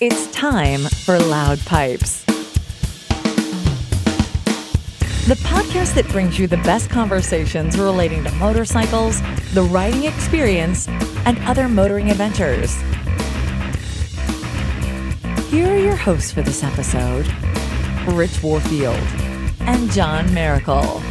It's time for Loud Pipes. The podcast that brings you the best conversations relating to motorcycles, the riding experience, and other motoring adventures. Here are your hosts for this episode Rich Warfield and John Miracle.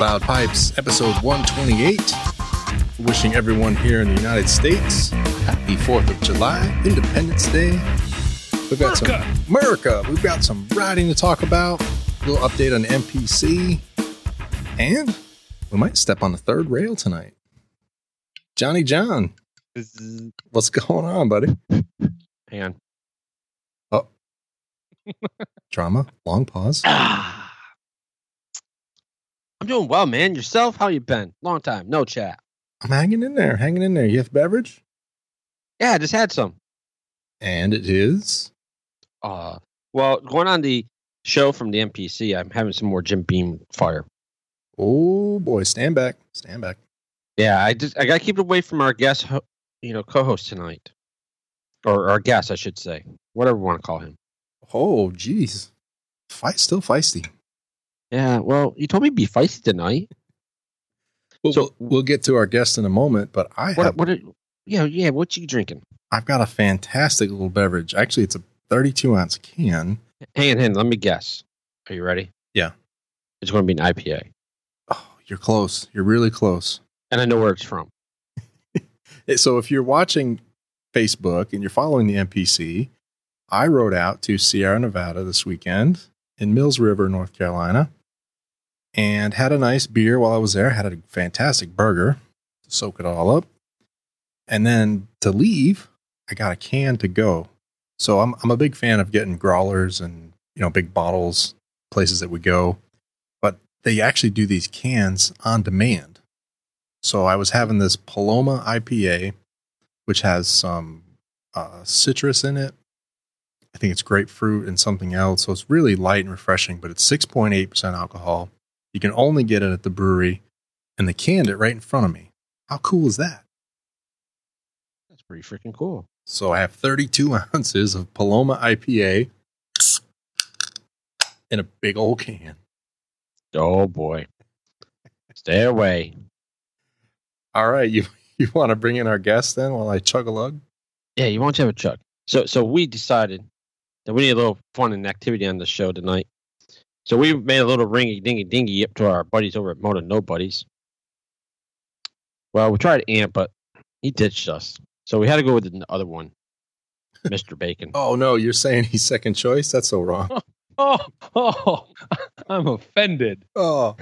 Loud Pipes, episode 128. Wishing everyone here in the United States happy 4th of July, Independence Day. We've got some America. We've got some riding to talk about, a little update on MPC, and we might step on the third rail tonight. Johnny John, what's going on, buddy? Hang on. Oh, drama, long pause. Ah. I'm doing well, man. Yourself? How you been? Long time. No chat. I'm hanging in there, hanging in there. You have beverage? Yeah, I just had some. And it is. Uh well, going on the show from the MPC, I'm having some more Jim Beam fire. Oh boy, stand back, stand back. Yeah, I just I gotta keep it away from our guest, ho- you know, co-host tonight, or our guest, I should say, whatever we want to call him. Oh, geez. Fight still feisty. Yeah, well, you told me to be feisty tonight. Well, So- we'll, we'll get to our guest in a moment, but I What? have What? Are, yeah, yeah. What you drinking? I've got a fantastic little beverage. Actually, it's a 32 ounce can. Hang on, hang on. Let me guess. Are you ready? Yeah. It's going to be an IPA, Oh, you're close. You're really close. and I know where it's from. So if you're watching Facebook and you're following the MPC, I rode out to Sierra Nevada this weekend in Mills River, North Carolina, and had a nice beer while I was there. Had a fantastic burger to soak it all up. And then to leave, I got a can to go. So I'm I'm a big fan of getting growlers and you know big bottles places that we go, but they actually do these cans on demand. So I was having this Paloma IPA, which has some uh, citrus in it. I think it's grapefruit and something else. So it's really light and refreshing, but it's 6.8% alcohol. You can only get it at the brewery, and they canned it right in front of me. How cool is that? That's pretty freaking cool. So I have 32 ounces of Paloma IPA in a big old can. Oh boy. Stay away. All right, you you want to bring in our guest then while I chug a lug? Yeah, you want to have a chug. So so we decided that we need a little fun and activity on the show tonight. So we made a little ringy dingy dingy up to our buddies over at Moto Nobodies. Well, we tried Ant, but he ditched us. So we had to go with the other one, Mr. Bacon. Oh no, you're saying he's second choice? That's so wrong. Oh, oh, I'm offended. Oh,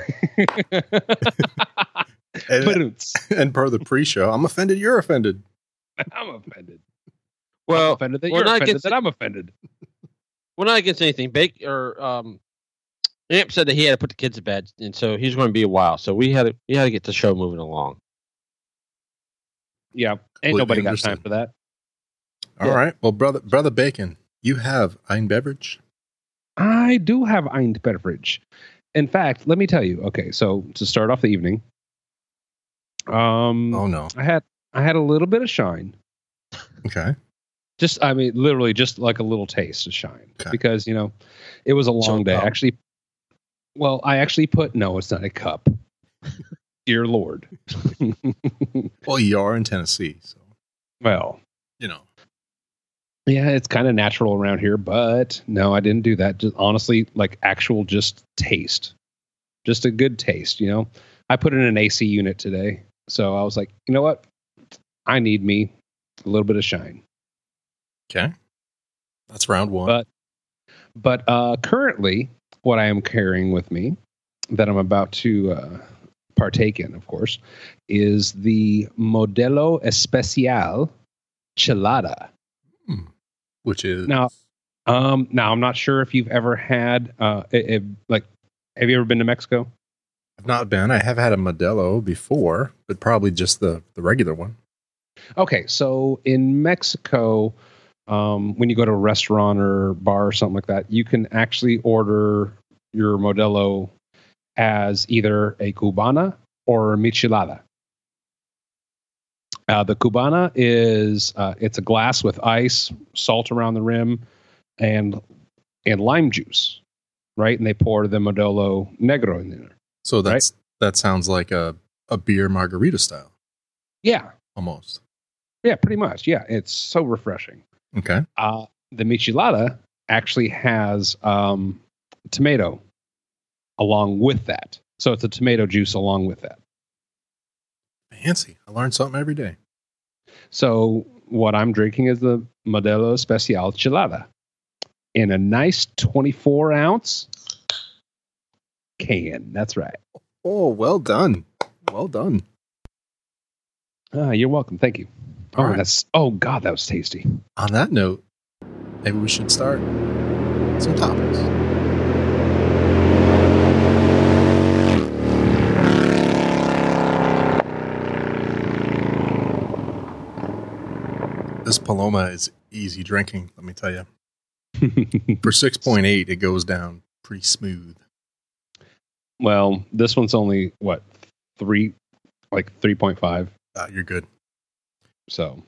and, and per the pre-show, I'm offended. You're offended. I'm offended. well, I'm offended that you're not offended against that I'm offended. we're not against anything. Bake or um, Ant said that he had to put the kids to bed, and so he's going to be a while. So we had to we had to get the show moving along. Yeah, ain't nobody got time for that. All Yeah. right. Well, brother, brother Bacon, you have ein beverage. I do have ein beverage. In fact, let me tell you. Okay, so to start off the evening, um, Oh no. I had I had a little bit of shine. Okay. Just I mean, literally, just like a little taste of shine Okay. because you know it was a long So, day. um, Actually, well, I actually put no, it's not a cup. Dear Lord. Well, you are in Tennessee, so well, you know. Yeah, it's kind of natural around here, but no, I didn't do that. Just honestly, like actual just taste. Just a good taste, you know. I put in an AC unit today. So I was like, you know what? I need me a little bit of shine. Okay. That's round one. But but uh currently what I am carrying with me that I'm about to uh partake in, of course, is the Modelo Especial Chelada. which is Now- Um, now I'm not sure if you've ever had uh, a, a- like, have you ever been to Mexico? I've not been. I have had a Modelo before, but probably just the the regular one. Okay, so in Mexico, um, when you go to a restaurant or bar or something like that, you can actually order your Modelo as either a Cubana or a Michelada. Uh, the Cubana is uh, it's a glass with ice, salt around the rim, and and lime juice, right? And they pour the Modelo Negro in there. So that's that sounds like a a beer margarita style Yeah, almost. yeah, pretty much. Yeah, it's so refreshing. Okay. Uh, the Michelada actually has um, tomato along with that, so it's a tomato juice along with that. Fancy. I learn something every day. So what I'm drinking is the Modelo Especial Chelada in a nice 24 ounce can. That's right. Oh, well done. Well done. Ah, you're welcome. Thank you. All oh, right. that's oh god, that was tasty. On that note, maybe we should start some topics. This Paloma is easy drinking, let me tell you. For 6.8, it goes down pretty smooth. well, this one's only what three, like 3.5. Ah, you're good. So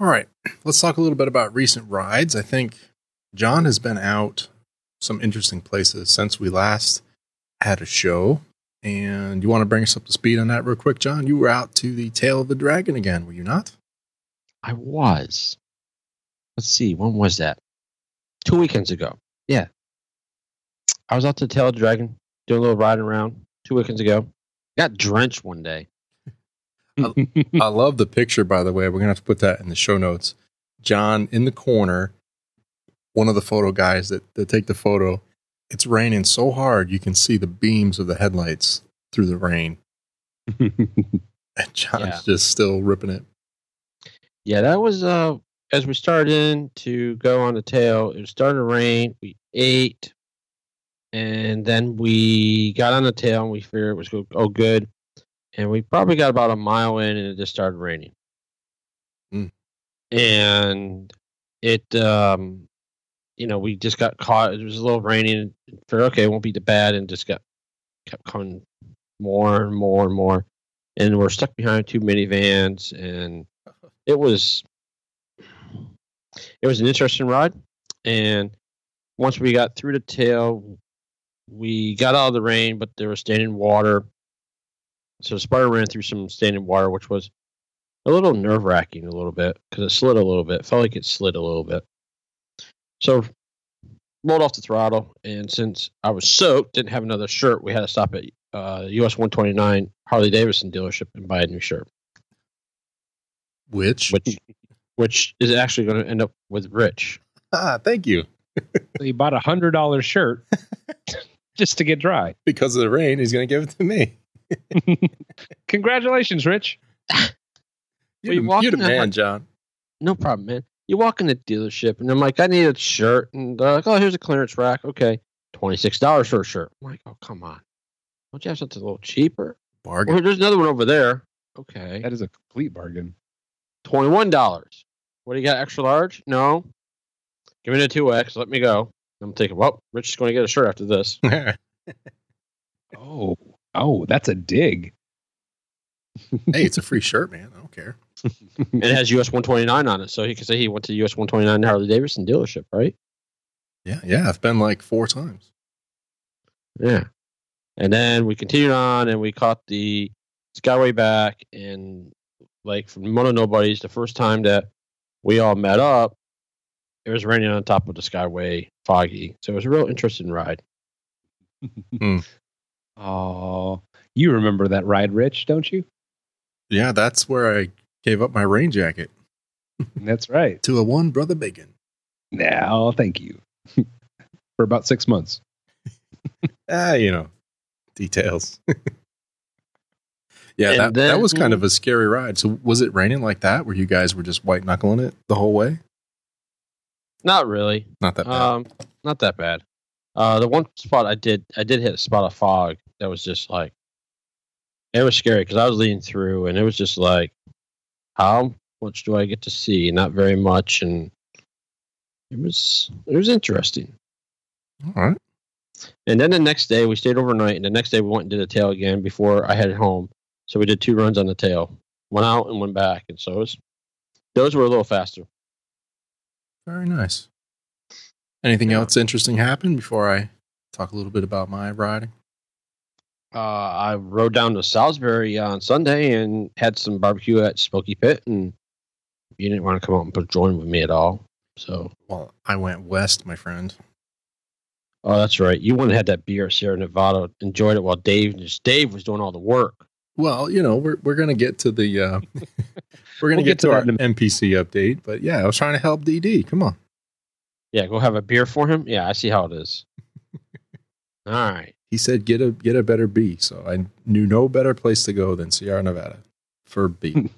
All right, let's talk a little bit about recent rides. I think John has been out some interesting places since we last had a show. And you want to bring us up to speed on that real quick, John? You were out to the Tail of the Dragon again, were you not? I was. Let's see, when was that? Two weekends ago. Yeah. I was out to Tail of the Dragon, doing a little riding around two weekends ago. Got drenched one day. I love the picture, by the way. We're going to have to put that in the show notes. John in the corner, one of the photo guys that, that take the photo. It's raining so hard you can see the beams of the headlights through the rain. And John's Yeah. just still ripping it. Yeah, that was uh as we started in to go on the tail, it was starting to rain. We ate and then we got on the tail and we figured it was go oh good. And we probably got about a mile in and it just started raining. Hmm. And it um you know, we just got caught. It was a little raining and figured, okay, it won't be too bad and just got kept coming more and more and more. And we're stuck behind two minivans and it was it was an interesting ride and once we got through the tail we got out of the rain but there was standing water so Sparta ran through some standing water which was a little nerve wracking a little bit because it slid a little bit felt like it slid a little bit so rolled off the throttle and since i was soaked didn't have another shirt we had to stop at uh, us 129 harley davidson dealership and buy a new shirt Which? which which is actually going to end up with Rich. Ah, thank you. So you bought a hundred dollar shirt just to get dry. Because of the rain, he's going to give it to me. Congratulations, Rich. You're, you the, man, hut- John. No problem, man. You walk in the dealership and I'm like, I need a shirt, and they're like, Oh, here's a clearance rack. Okay, twenty six dollars for a shirt. I'm like, Oh, come on, don't you have something a little cheaper? Bargain. Or there's another one over there. Okay, That is a complete bargain. twenty one dollars. What do you got? Extra large? No. Give me the two X. Let me go. I'm thinking, well, Rich is going to get a shirt after this. Oh, oh, that's a dig. Hey, it's a free shirt, man. I don't care. it has US 129 on it, so he can say he went to US 129 Harley Davidson dealership, right? Yeah, yeah. I've been like four times. Yeah. And then we continued on and we caught the Skyway back and like from Moto Nobodies, the first time that we all met up, it was raining on top of the Skyway, foggy. So it was a real interesting ride. Hmm. Oh, you remember that ride, Rich, don't you? Yeah, that's where I gave up my rain jacket That's right. to a one brother Bacon. Now, thank you. For about six months. Ah, you know, details. yeah, And that, that was kind of a scary ride. So, was it raining like that where you guys were just white knuckling it the whole way? Not really. Not that bad. Um, not that bad. Uh, the one spot I did, I did hit a spot of fog that was just like, it was scary because I was leading through and it was just like, how much do I get to see? Not very much, and It was it was interesting. All right. And then the next day we stayed overnight, and the next day we went and did a tail again before I headed home. So we did two runs on the tail, went out and went back, and so it was, those were a little faster. Very nice. Anything else interesting happen before I talk a little bit about my riding? Uh, I rode down to Salisbury on Sunday and had some barbecue at Smoky Pit, and you didn't want to come out and join with me at all. So, Well, I went west, my friend. oh, that's right. You went and had that beer at Sierra Nevada, enjoyed it while Dave just Dave was doing all the work. Well, you know, we're we're gonna get to the uh we're gonna We'll get, get to, to our MPC update, but yeah, I was trying to help DD. Come on. Yeah, go have a beer for him. Yeah, I see how it is. all right. He said get a get a better B, so I knew no better place to go than Sierra Nevada for B.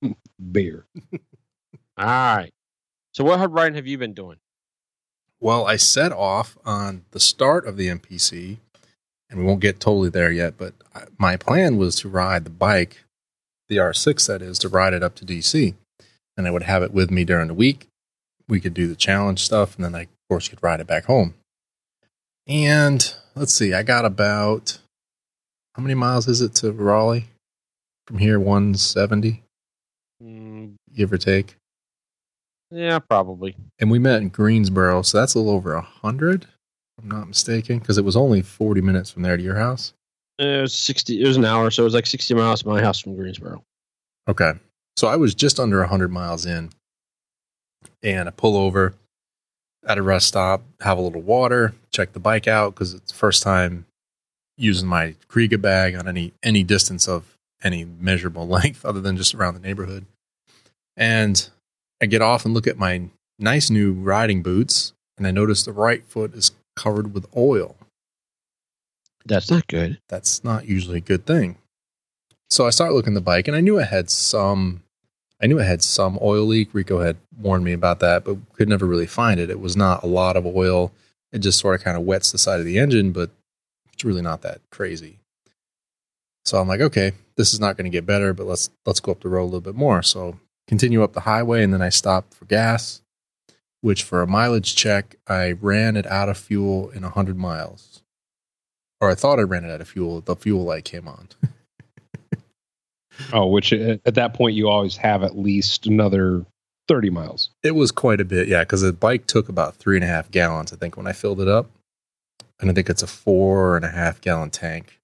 Beer. All right. So, what hard riding have you been doing? well, I set off on the start of the MPC, and we won't get totally there yet, but I, my plan was to ride the bike, the R6 that is, to ride it up to DC. And I would have it with me during the week. We could do the challenge stuff, and then I, of course, could ride it back home. And let's see, I got about how many miles is it to Raleigh? From here, 170, Mm, give or take. yeah, probably. and we met in Greensboro, so that's a little over a hundred, if I'm not mistaken, because it was only forty minutes from there to your house. It was sixty. It was an hour, so it was like sixty miles to my house from Greensboro. Okay, so I was just under hundred miles in, and I pull over at a rest stop, have a little water, check the bike out because it's the first time using my Kriega bag on any any distance of any measurable length other than just around the neighborhood. And I get off and look at my nice new riding boots, and I notice the right foot is covered with oil. That's not good. That's not usually a good thing. So I start looking at the bike, and I knew it had some. I knew it had some oil leak. Rico had warned me about that, but could never really find it. It was not a lot of oil. It just sort of kind of wets the side of the engine, but it's really not that crazy. So I'm like, okay, this is not going to get better, but let's let's go up the road a little bit more. So continue up the highway, and then I stopped for gas, which for a mileage check, I ran it out of fuel in 100 miles. Or I thought I ran it out of fuel. The fuel light came on. Oh, which at at that point you always have at least another 30 miles. It was quite a bit, yeah, because the bike took about three and a half gallons, I think, when I filled it up. And I think it's a four and a half gallon tank.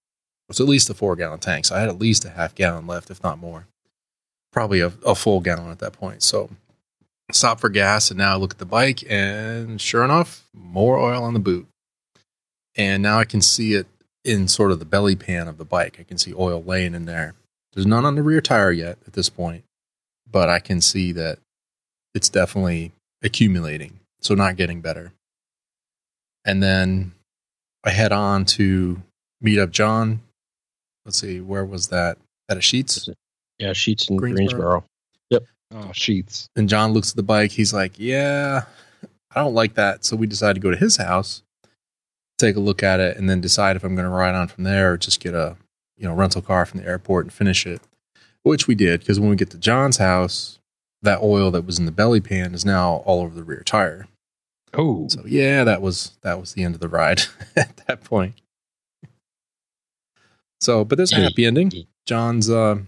It's at least a four gallon tank. So I had at least a half gallon left, if not more. Probably a, a full gallon at that point. So stop for gas, and now I look at the bike, and sure enough, more oil on the boot. And now I can see it in sort of the belly pan of the bike. I can see oil laying in there. There's none on the rear tire yet at this point, but I can see that it's definitely accumulating, so not getting better. And then I head on to meet up John. Let's see, where was that? At a Sheets. Yeah, Sheets in Greensboro. Greensboro. Oh. oh, sheets. And John looks at the bike. He's like, "Yeah, I don't like that." So we decide to go to his house, take a look at it, and then decide if I'm going to ride on from there or just get a you know rental car from the airport and finish it. Which we did because when we get to John's house, that oil that was in the belly pan is now all over the rear tire. Oh, So yeah, that was that was the end of the ride at that point. So, but there's a happy ending. John's uh,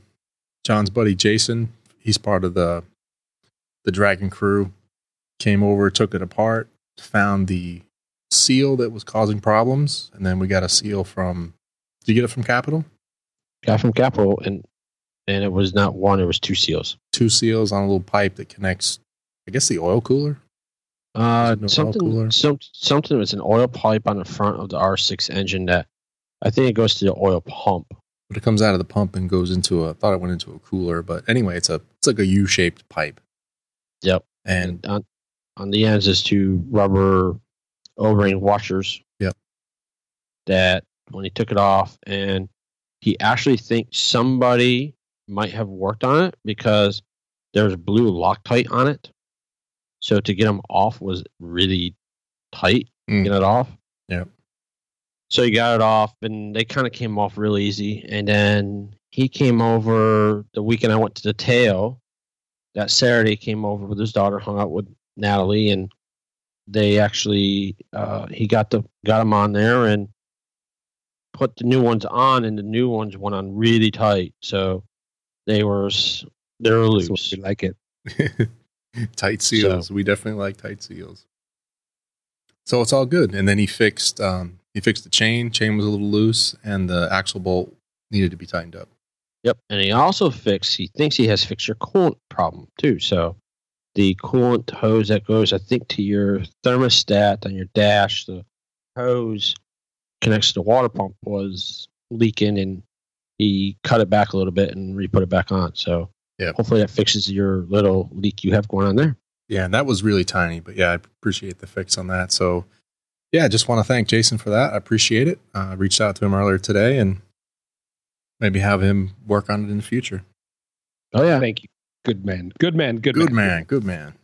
John's buddy Jason, he's part of the the Dragon crew. Came over, took it apart, found the seal that was causing problems, and then we got a seal from. Did you get it from Capital? Got from Capital, and and it was not one; it was two seals. Two seals on a little pipe that connects, I guess, the oil cooler. Uh, oil cooler? something, some, something was an oil pipe on the front of the R6 engine that I think it goes to the oil pump. But it comes out of the pump and goes into a. I thought it went into a cooler, but anyway, it's a it's like a U shaped pipe. Yep. And And on, on the ends is two rubber O-ring washers. Yep. That when he took it off, and he actually thinks somebody might have worked on it because there's blue Loctite on it. So to get them off was really tight. Mm. Get it off. Yeah. So he got it off, and they kind of came off real easy. And then he came over the weekend I went to the tail. That Saturday, came over with his daughter, hung out with Natalie, and they actually uh, he got the got them on there and put the new ones on, and the new ones went on really tight. So they were they were That's what loose. we like it. tight seals. We definitely like tight seals. So it's all good. And then he fixed um, he fixed the chain. Chain was a little loose, and the axle bolt needed to be tightened up. Yep, and he also fixed. He thinks he has fixed your coolant problem too. So the coolant hose that goes, I think, to your thermostat on your dash, the hose connects to the water pump was leaking, and he cut it back a little bit and re-put it back on. So Yep. hopefully that fixes your little leak you have going on there. Yeah, and that was really tiny, but yeah, I appreciate the fix on that. So, yeah, just want to thank Jason for that. I appreciate it. Uh, I reached out to him earlier today and maybe have him work on it in the future. Oh yeah, Thank you. Good man. Good man. Good, Good man, good man.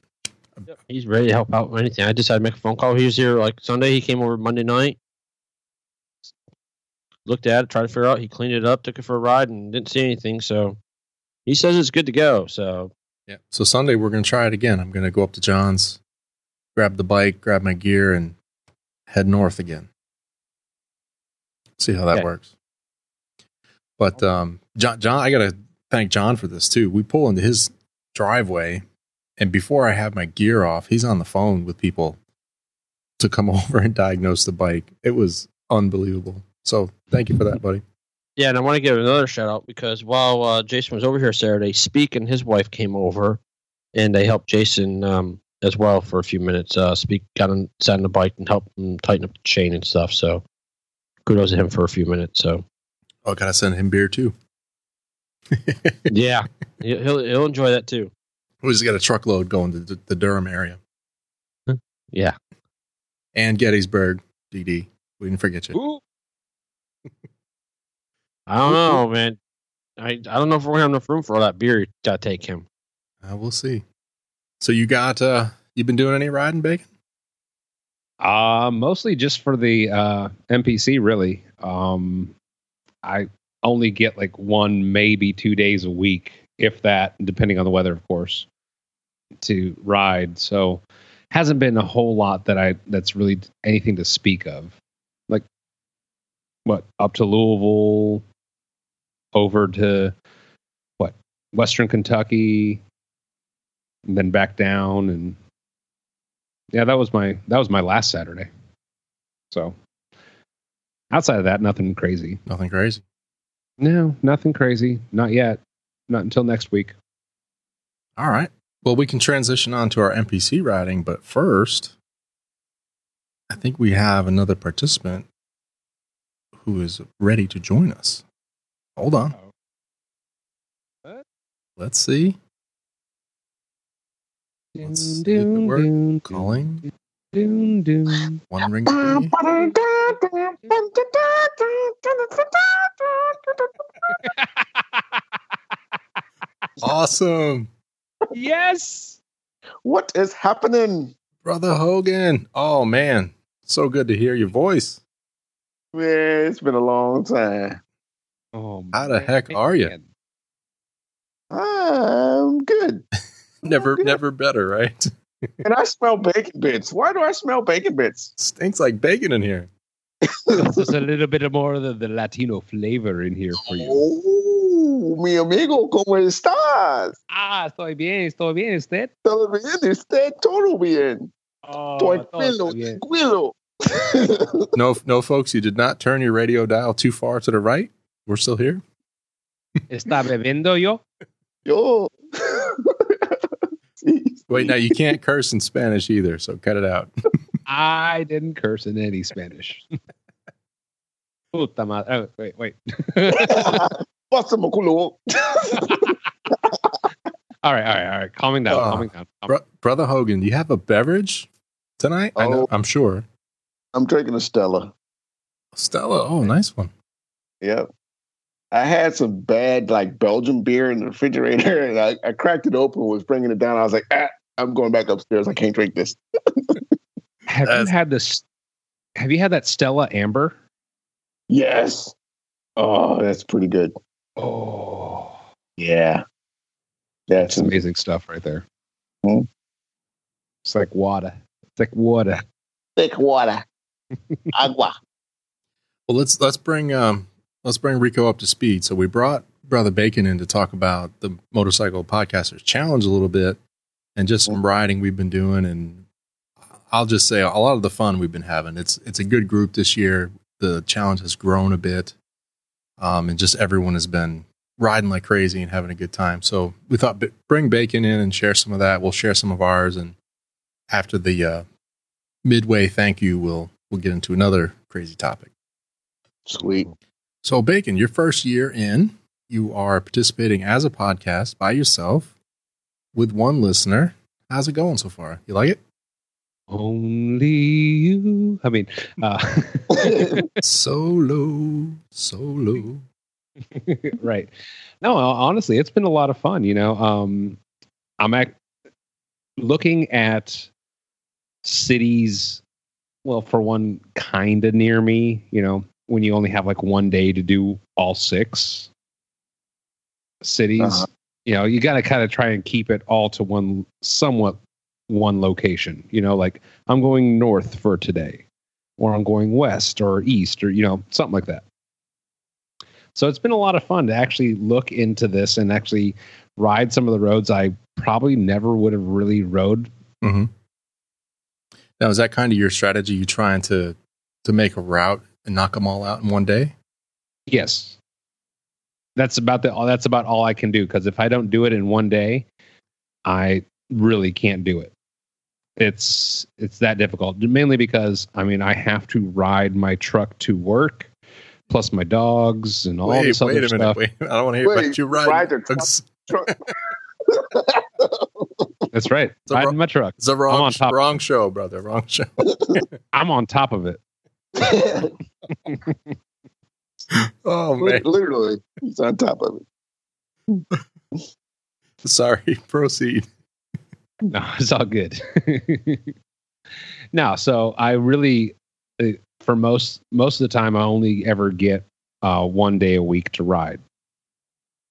he's ready to help out with anything. I decided to make a phone call. He was here like Sunday. He came over Monday night, looked at it, tried to figure out. He cleaned it up, took it for a ride, and didn't see anything. So he says it's good to go. So Yeah. So Sunday we're going to try it again. I'm going to go up to John's, grab the bike, grab my gear, and head north again. See how that Okay. works. But um, John, John, I got to thank John for this too. We pull into his driveway, and before I have my gear off, he's on the phone with people to come over and diagnose the bike. It was unbelievable. So thank you for that, buddy. yeah, and I want to give another shout out because while uh, Jason was over here Saturday, Speak and his wife came over, and they helped Jason um, as well for a few minutes. Uh, Speak got on sat on the bike and helped him tighten up the chain and stuff. So kudos to him for a few minutes. So. Oh, got to send him beer too. yeah, he- he'll he'll enjoy that too. We just got a truckload going to the, the Durham area. Yeah, and Gettysburg, DD. We didn't forget you. Ooh. I don't know, man. I I don't know if we're gonna have enough room for all that beer. You gotta take him. Uh, we'll see. So you got uh you been doing any riding, Bacon? Uh, mostly just for the uh, MPC, really. Um, I only get like one, maybe two days a week, if that, depending on the weather, of course, to ride. So hasn't been a whole lot that I that's really anything to speak of. What up to Louisville, over to what Western Kentucky, and then back down and yeah, that was my that was my last Saturday. So outside of that, nothing crazy. Nothing crazy. No, nothing crazy. Not yet. Not until next week. All right. Well, we can transition on to our MPC riding, but first, I think we have another participant who is ready to join us. Hold on. What? Let's see. Let's see if it works. Calling. Doon, doon. One ring. thingy. Awesome. yes. What is happening? Brother Hogan. Oh, man. So good to hear your voice. Man, it's been a long time. Oh, How the heck are you? I'm good. Never, good. never better, right? And I smell bacon bits. Why do I smell bacon bits? Stinks like bacon in here. There's a little bit more of the, the Latino flavor in here for you. Oh, mi amigo, ¿cómo estás? Ah, estoy bien, estoy bien, usted. Todo bien, usted todo bien. Oh, Tranquilo, tranquilo. No, no, folks, you did not turn your radio dial too far to the right. We're still here. ¿Está bebiendo yo? Yo. Wait, now you can't curse in Spanish either, so cut it out. I didn't curse in any Spanish. Puta madre. Oh, wait, wait. Pásame culo. all right, all right, all right. Calming down, Uh, calming down. calming Bro- Brother Hogan, do you have a beverage tonight? I know, Oh. I'm sure. I'm drinking a Stella. Stella, oh, nice one. Yep. I had some bad like Belgian beer in the refrigerator, and I, I cracked it open, was bringing it down. I was like, ah, I'm going back upstairs. I can't drink this. Have That's- you had this? Have you had that Stella Amber? Yes. Oh, that's pretty good. Oh, Yeah. That's that's amazing stuff right there. Hmm. It's like water. Thick water. Thick water. Agua. Well, let's let's bring um let's bring Rico up to speed. So we brought Brother Bacon in to talk about the Motorcycle Podcasters Challenge a little bit and just some riding we've been doing. And I'll just say a lot of the fun we've been having. It's it's a good group this year. The challenge has grown a bit, um, and just everyone has been riding like crazy and having a good time. So we thought b- bring Bacon in and share some of that. We'll share some of ours, and after the uh, midway thank you, we'll we'll get into another crazy topic. Sweet. So, Bacon, your first year in, you are participating as a podcast by yourself with one listener. How's it going so far? You like it? Only you. I mean, uh, solo, solo. right. No, honestly, it's been a lot of fun. You know, um, I'm at, looking at cities. Well, for one, kind of near me. You know, when you only have like one day to do all six cities, Uh-huh. you know, you got to kind of try and keep it all to one, somewhat one location. You know, like I'm going north for today, or I'm going west or east, or you know, something like that. So it's been a lot of fun to actually look into this and actually ride some of the roads I probably never would have really rode. Mm-hmm. Now, is that kind of your strategy? You trying to to make a route and knock them all out in one day? Yes. That's about the that's about all I can do because if I don't do it in one day, I really can't do it. It's it's that difficult. Mainly because I mean I have to ride my truck to work, plus my dogs and all wait, this wait other a minute. stuff. Wait, I don't want to hear Wait, about you ride riding. the truck? It's, That's right. a Riding ro- my truck. it's a I'm wrong, on top. wrong show, brother. Wrong show. I'm on top of it. Oh man, Literally, he's on top of it. sorry. Proceed. No, it's all good. no, so I really, uh, for most most of the time, I only ever get uh, one day a week to ride,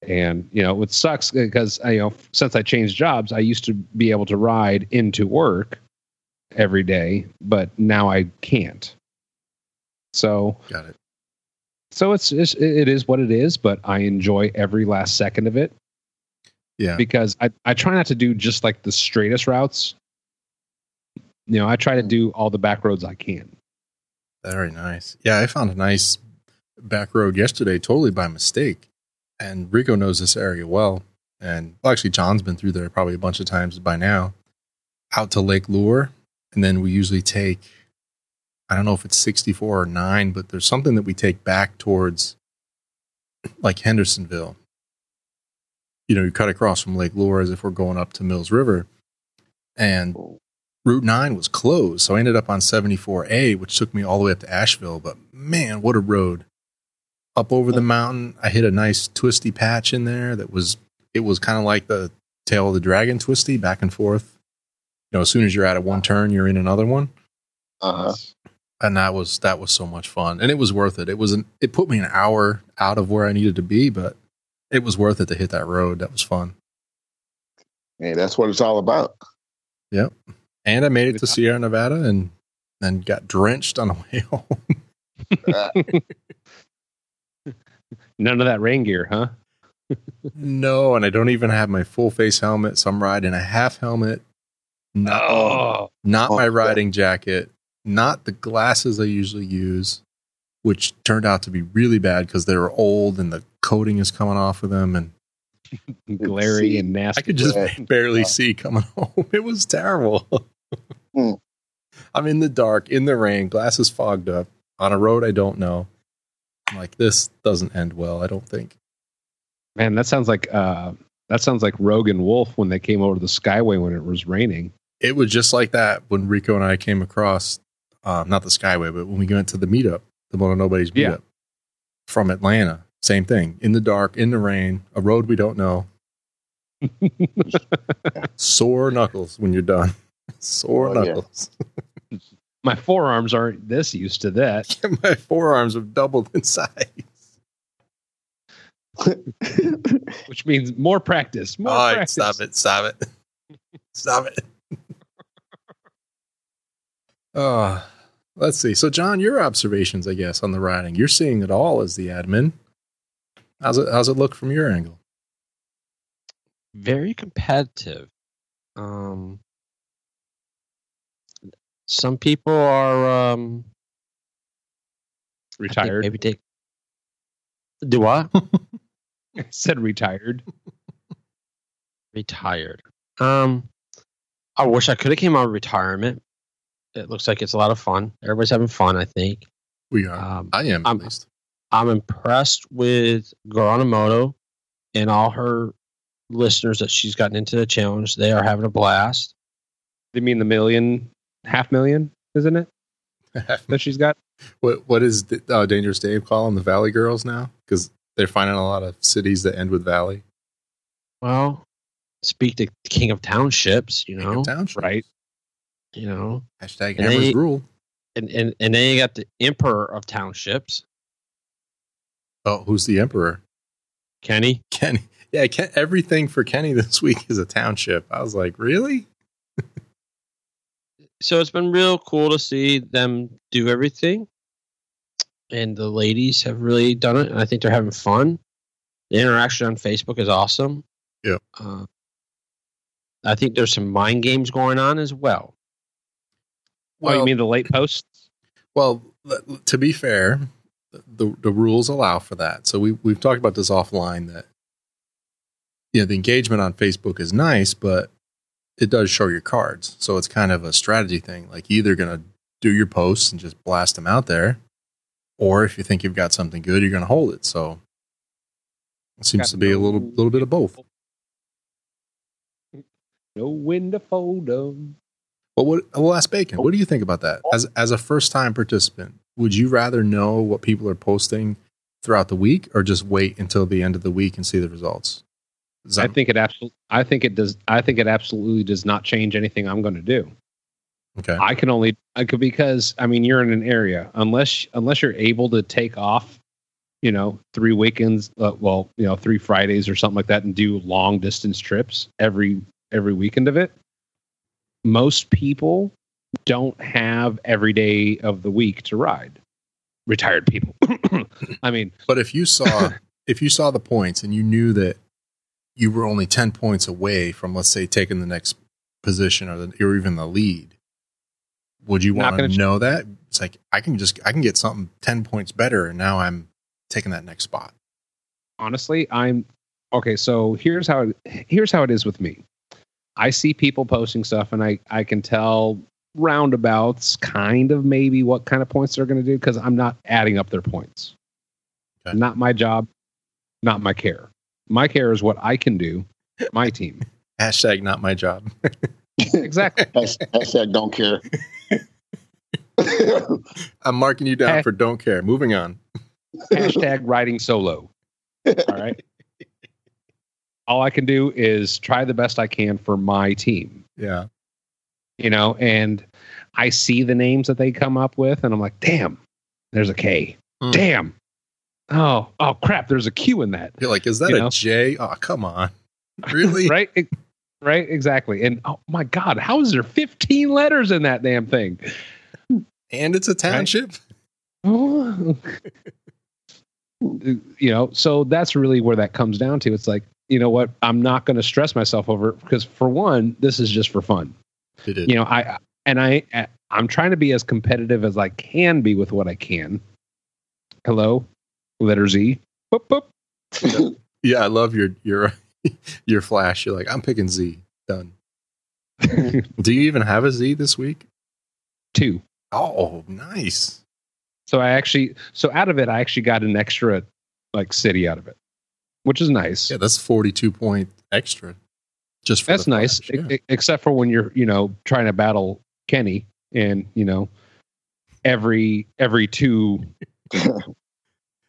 and you know it sucks because uh, you know since I changed jobs, I used to be able to ride into work every day, but now I can't. So Got it. so it's, it's it is what it is, but I enjoy every last second of it Yeah. because I, I try not to do just like the straightest routes. You know, I try to mm. do all the back roads I can. Very nice. Yeah, I found a nice back road yesterday, totally by mistake. And Rico knows this area well. And well, actually, John's been through there probably a bunch of times by now. Out to Lake Lure, and then we usually take. I don't know if it's sixty four or nine, but there's something that we take back towards, like Hendersonville. You know, you cut across from Lake Lure as if we're going up to Mills River, and Route 9 was closed. So I ended up on 74A, which took me all the way up to Asheville. But man, what a road. Up over the mountain, I hit a nice twisty patch in there that was, it was kind of like the tail of the dragon twisty back and forth. You know, as soon as you're out of one turn, you're in another one. Uh-huh. And that was, that was so much fun. And it was worth it. It was, an, it put me an hour out of where I needed to be, but it was worth it to hit that road. That was fun. Hey, that's what it's all about. Yep. And I made it to. Sierra Nevada and then got drenched on the way home. None of that rain gear, huh? No, and I don't even have my full face helmet, so I'm riding a half helmet. Not, Oh, not Oh, my yeah. riding jacket, not the glasses I usually use, which turned out to be really bad because they were old and the coating is coming off of them, and glary see. and nasty. I could just Yeah. barely Yeah. see coming home. It was terrible. Hmm. I'm in the dark, in the rain, glasses fogged up, on a road I don't know. I'm like, this doesn't end well, I don't think. Man, that sounds like uh, that sounds like Rogue and Wolf when they came over to the Skyway when it was raining. it was just like that when Rico and I came across, um, not the Skyway, but when we went to the meetup, the Moto Nobody's Yeah. meetup from Atlanta. Same thing. In the dark, in the rain, a road we don't know. Sore knuckles when you're done. Sore Oh, yeah. knuckles. My forearms aren't this used to that. My forearms have doubled in size. which means more practice. More All right, practice. stop it. Stop it. Stop it. Uh, let's see. So, John, your observations, I guess, on the riding. You're seeing it all as the admin. How's it? How's it look from your angle? Very competitive. Um, some people are um, Retired. Maybe take. Do what? Said retired. Retired. Um, I wish I could have came out of retirement. It looks like it's a lot of fun. Everybody's having fun. I think. We are. Um, I am, I'm- least. I'm impressed with Goranamoto and all her listeners that she's gotten into the challenge. They are having a blast. They mean the million, half million, isn't it? That she's got. what What is the, uh, Dangerous Dave call them? The Valley Girls now? Because they're finding a lot of cities that end with Valley. Well, speak to King of Townships, you know, Township. Right. you know, Hashtag And Rule. and, and and then you got the Emperor of Townships, Oh, who's the Emperor? Kenny. Kenny. Yeah, Ken, everything for Kenny this week is a township. I was like, really? So it's been real cool to see them do everything, and the ladies have really done it. And I think they're having fun. The interaction on Facebook is awesome. Yeah. Uh, I think there's some mind games going on as well. oh, you mean the late posts? Well, to be fair, the the rules allow for that. So we we've talked about this offline that you know the engagement on Facebook is nice, but it does show your cards. So it's kind of a strategy thing. Like you're either gonna do your posts and just blast them out there, or if you think you've got something good, you're gonna hold it. So it seems to be a little little bit of both. No when to fold them. Well, what, we'll ask Bacon. What do you think about that? As as a first time participant, would you rather know what people are posting throughout the week, or just wait until the end of the week and see the results? Is I think it absolutely. I think it does. I think it absolutely does not change anything I'm going to do. okay. I can only I could because I mean you're in an area unless unless you're able to take off, you know, three weekends, uh, well, you know, three Fridays or something like that, and do long distance trips every every weekend of it. Most people don't have every day of the week to ride. Retired people. I mean, But if you saw if you saw the points and you knew that you were only ten points away from, let's say, taking the next position or, the, or even the lead, would you want to ch- know that? It's like I can just I can get something ten points better, and now I'm taking that next spot. honestly i'm okay so here's how it, here's how it is with me i see people posting stuff and i i can tell roundabouts kind of maybe what kind of points they're going to do because i'm not adding up their points Okay. not my job not my care my care is what i can do my team Hashtag not my job. exactly Hash- Hashtag don't care. I'm marking you down Hey. for don't care. Moving on. hashtag riding solo all right all i can do is try the best i can for my team Yeah. you know, and I see the names that they come up with, and I'm like, damn, there's a K. Hmm. Damn. Oh, oh crap, there's a Q in that. You're like, is that You a know? J? Oh, come on. Really? right? It- right, exactly. And oh my God, how is there 15 letters in that damn thing? And it's a township? you know, so that's really where that comes down to. It's like, you know what? I'm not going to stress myself over it because, for one, this is just for fun. It is. you know i and i i'm trying to be as competitive as i can be with what i can hello letter z boop, boop. yeah, I love your your your flash. You're like, I'm picking Z. Done. Do you even have a Z this week? two Oh, nice. so i actually so out of it i actually got an extra like city out of it which is nice Yeah, that's 42 point extra. Just for that's nice yeah. e- except for when you're you know trying to battle kenny and you know every every two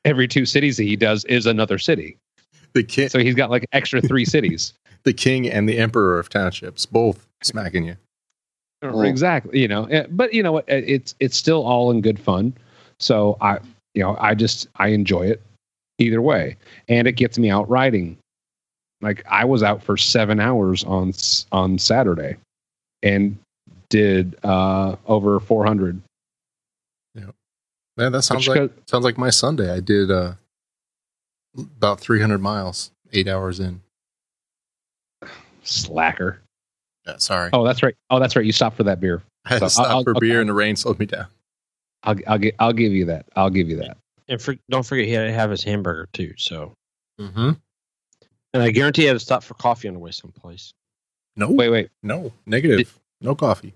every two cities that he does is another city the king, so he's got like extra three cities the king, and the emperor of townships both smacking you. Oh. Exactly. You know, eh, but you know what? eh, It's it's still all in good fun. So I, you know, I just I enjoy it either way, and it gets me out riding. Like I was out for seven hours on on Saturday, and did uh, over 400. Yeah, that sounds Which like go- sounds like my Sunday. I did uh, about 300 miles, eight hours in. Slacker. Yeah, sorry, Oh, that's right. Oh, that's right. You stopped for that beer. I had to so stop I'll- for I'll- beer, and the rain slowed me down. I'll I'll, gi- I'll give you that. I'll give you that. And for, don't forget, he had to have his hamburger too. So, Mm-hmm. and I guarantee he had to stop for coffee on the way someplace. No, Wait, wait. no, negative, no coffee.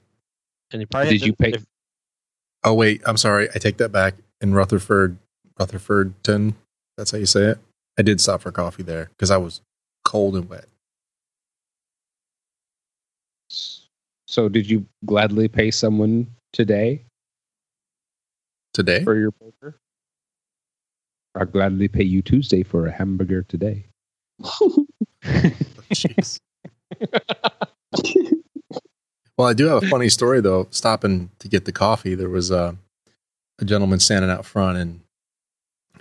And he probably Did had you pay- if- Oh wait, I'm sorry. I take that back. In Rutherford, Rutherfordton, that's how you say it. I did stop for coffee there because I was cold and wet. So, did you gladly pay someone today Today, for your burger? I'll gladly pay you Tuesday for a hamburger today. Oh, jeez. well, I do have a funny story though. Stopping to get the coffee, there was a a gentleman standing out front, and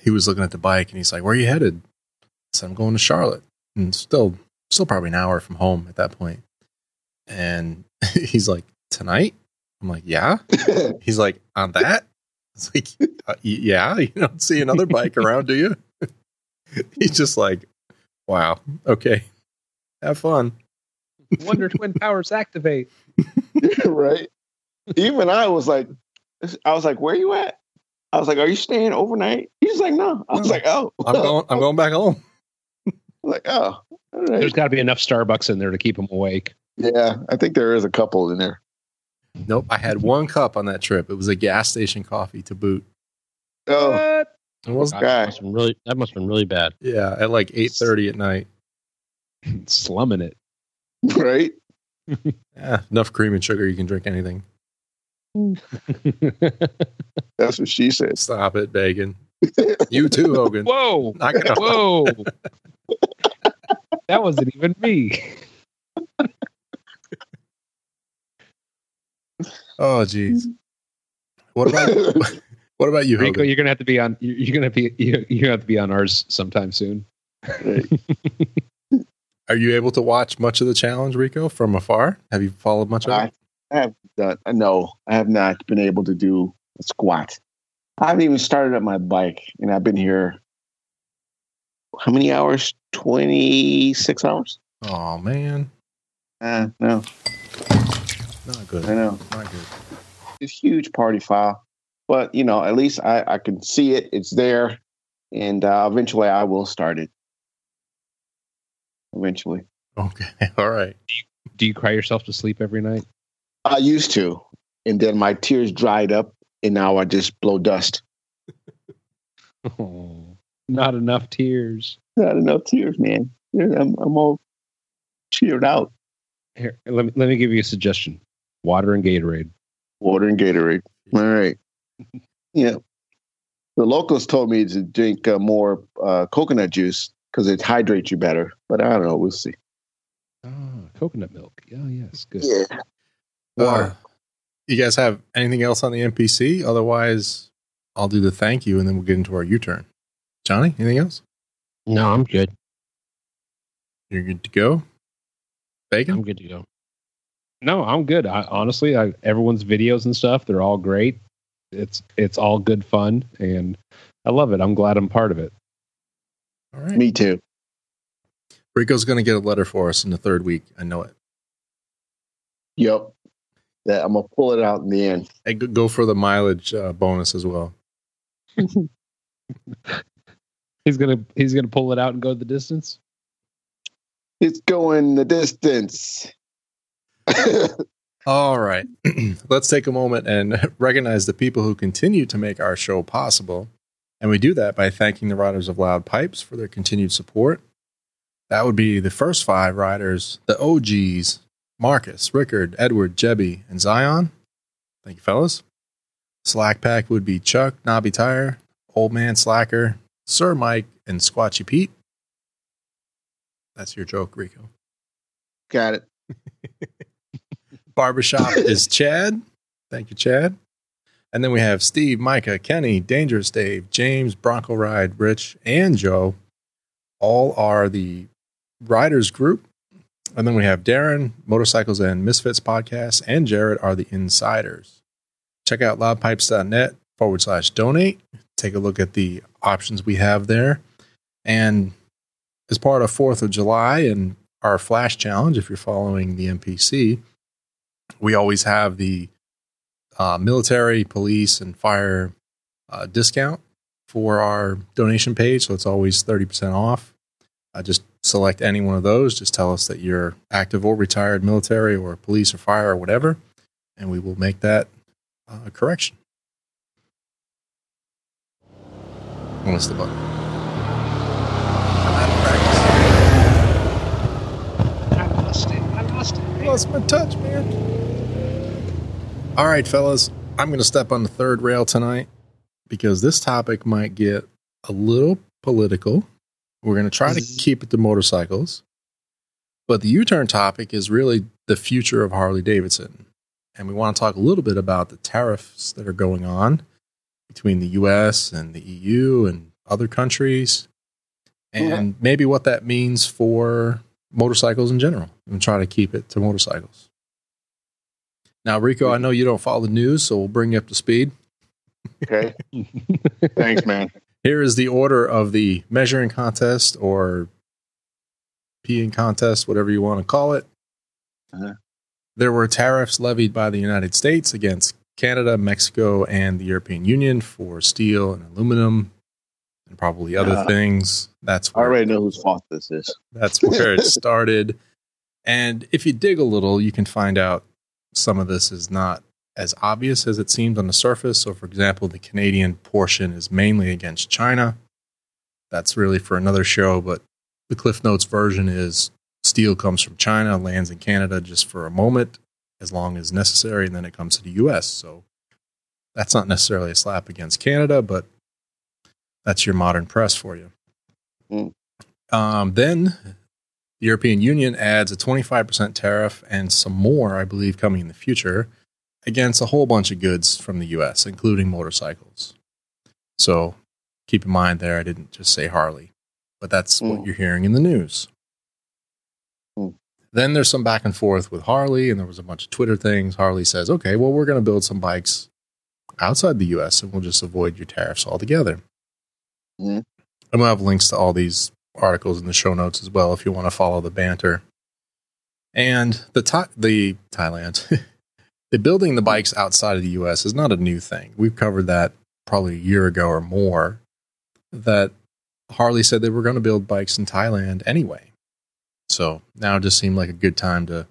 he was looking at the bike, and he's like, "Where are you headed?" I said, "I'm going to Charlotte," and still, still probably an hour from home at that point. And he's like, "Tonight?" I'm like, "Yeah." He's like, "On that?" It's like, uh, "Yeah." You don't see another bike around, do you? he's just like, "Wow, okay, have fun." Wonder Twin Powers activate. right? Even I was like, I was like, where are you at? I was like, are you staying overnight? He's like, no. I was like, oh, I'm going. I'm going back home. like, oh, all right. There's got to be enough Starbucks in there to keep him awake. yeah. I think there is a couple in there. Nope. I had one cup on that trip. It was a gas station coffee to boot. Oh, What? It was God, that must have been really that must have been really bad. yeah at like eight thirty at night. Slumming it. right. Yeah, enough cream and sugar. You can drink anything. That's what she said. Stop it, bacon. You too, Hogan. Whoa! Knock it off. Whoa! that wasn't even me. Oh, jeez. What about what about you, Rico, Hogan? you're gonna have to be on. You're you're gonna be. You're you're gonna have to be on ours sometime soon. Are you able to watch much of the challenge, Rico, from afar? Have you followed much of I, it? I have done. No, I have not been able to do a squat. I haven't even started up my bike, and I've been here. How many hours? Twenty six hours. Oh man, Uh, no, not good. I know. Not good. It's a huge party file, but you know, at least I, I can see it. It's there, and uh, eventually I will start it. Eventually, Okay, all right. Do you cry yourself to sleep every night? I used to, and then my tears dried up, and now I just blow dust. Oh, not enough tears. Not enough tears, man. I'm, I'm all cheered out. Here, let me let me give you a suggestion: water and Gatorade. Water and Gatorade. All right. Yeah. The locals told me to drink uh, more uh, coconut juice because it hydrates you better. But I don't know. We'll see. Ah, coconut milk. Oh, yes, good. Yeah. Uh, you guys have anything else on the MPC? Otherwise, I'll do the thank you, and then we'll get into our U-turn. Johnny, anything else? No, I'm good. You're good to go. Bacon. I'm good to go. No, I'm good. I, honestly, I, everyone's videos and stuff, they're all great. It's it's all good fun, and I love it. I'm glad I'm part of it. All right. Me too. Rico's going to get a letter for us in the third week. I know it. Yep. That I'm gonna pull it out in the end. And go- go for the mileage uh, bonus as well. He's gonna he's gonna pull it out and go the distance. It's going the distance. All right. Let's take a moment and recognize the people who continue to make our show possible. And we do that by thanking the riders of Loud Pipes for their continued support. That would be the first five riders, the OGs Marcus, Rickard, Edward, Jebby, and Zion. Thank you, fellas. Slack Pack would be Chuck, Nobby Tire, Old Man Slacker, Sir Mike, and Squatchy Pete. That's your joke, Rico. Got it. Barbershop is Chad. Thank you, Chad. And then we have Steve, Micah, Kenny, Dangerous Dave, James, Bronco Ride, Rich, and Joe. All are the riders group And then we have Darren, Motorcycles and Misfits podcast, and Jared are the insiders. Check out loudpipes.net forward slash donate. Take a look at the options we have there. And as part of 4th of July and our flash challenge, if you're following the MPC, we always have the uh, military, police, and fire uh, discount for our donation page. So it's always 30% off. Uh, just select any one of those. Just tell us that you're active or retired military or police or fire or whatever, and we will make that uh, correction. What's the button? I'm out of practice. I lost it. I lost it. Lost my touch, man. All right, fellas, I'm going to step on the third rail tonight because this topic might get a little political. We're going to try to mm-hmm. keep it to motorcycles. But the U turn topic is really the future of Harley Davidson. And we want to talk a little bit about the tariffs that are going on between the US and the EU and other countries, and maybe what that means for motorcycles in general, and try to keep it to motorcycles. Now, Rico, I know you don't follow the news, so we'll bring you up to speed. Okay. Thanks, man. Here is the order of the measuring contest or peeing contest, whatever you want to call it. Uh-huh. There were tariffs levied by the United States against Canada, Mexico, and the European Union for steel and aluminum and probably other Uh, things. That's I already know whose fault this is. that's where it started. And if you dig a little, you can find out some of this is not as obvious as it seems on the surface. So, for example, the Canadian portion is mainly against China. That's really for another show, but the Cliff Notes version is steel comes from China, lands in Canada just for a moment, as long as necessary, and then it comes to the US. So, that's not necessarily a slap against Canada, but that's your modern press for you. Mm. Um, then the European Union adds a 25% tariff and some more, I believe, coming in the future against a whole bunch of goods from the US, including motorcycles. So keep in mind there, I didn't just say Harley, but that's what Mm. you're hearing in the news. Mm. Then there's some back and forth with Harley, and there was a bunch of Twitter things. Harley says, okay, well, we're going to build some bikes outside the US and we'll just avoid your tariffs altogether. Mhm. And we'll have links to all these articles in the show notes as well if you want to follow the banter. And the Tha- the Thailand, the building the bikes outside of the U.S. is not a new thing. We've covered that probably a year ago or more. That Harley said they were going to build bikes in Thailand anyway. So now it just seemed like a good time to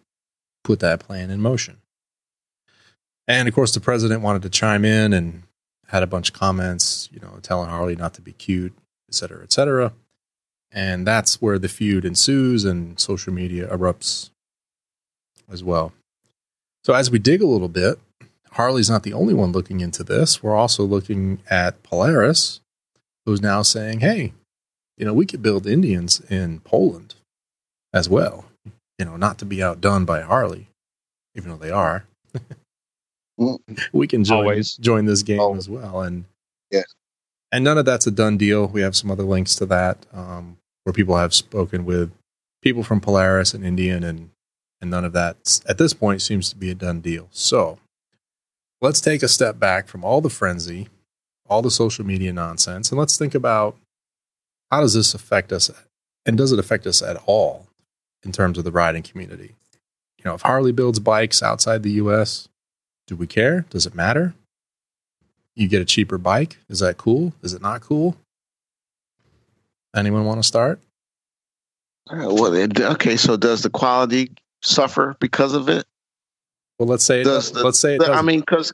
put that plan in motion. And of course, the president wanted to chime in and had a bunch of comments, you know, telling Harley not to be cute, et cetera, et cetera. And that's where the feud ensues and social media erupts as well. So as we dig a little bit, Harley's not the only one looking into this. We're also looking at Polaris, who's now saying, hey, you know, we could build Indians in Poland as well. You know, not to be outdone by Harley, even though they are. We can join, Always. join this game Oh. as well. And Yeah. and none of that's a done deal. We have some other links to that um, where people have spoken with people from Polaris and Indian, and and none of that at this point seems to be a done deal. So let's take a step back from all the frenzy, all the social media nonsense, and let's think about how does this affect us, and does it affect us at all in terms of the riding community? You know, if Harley builds bikes outside the U.S., do we care? Does it matter? You get a cheaper bike. Is that cool? Is it not cool? Anyone want to start? Uh, Well, it, okay. So does the quality suffer because of it? Well, let's say it Does the- let's say it The- I mean, because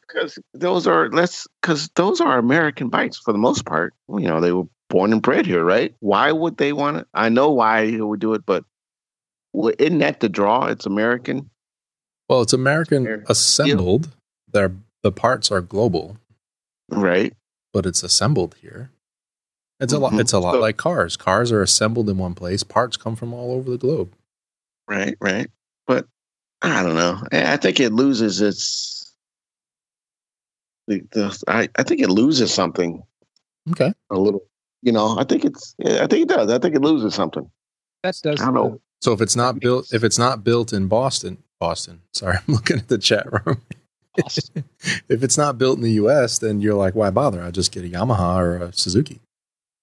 those are let's because those are American bikes for the most part. You know, they were born and bred here, right? Why would they want it? I know why he would do it, but isn't that the draw? It's American, well, it's American assembled. They're, the parts are global, right? but it's assembled here. It's a lot. Mhm. It's a lot So- like cars. Cars are assembled in one place. Parts come from all over the globe. Right, right. But I don't know. I I think it loses its. The, the I, I think it loses something Okay. a little. You know, I think it's. yeah, I think it does. I think it loses something. That does I don't know. So if it's not built, if it's not built in Boston, Boston. Sorry, I'm looking at the chat room. Awesome. if it's not built in the U.S., then you're like, why bother? I'll just get a Yamaha or a Suzuki.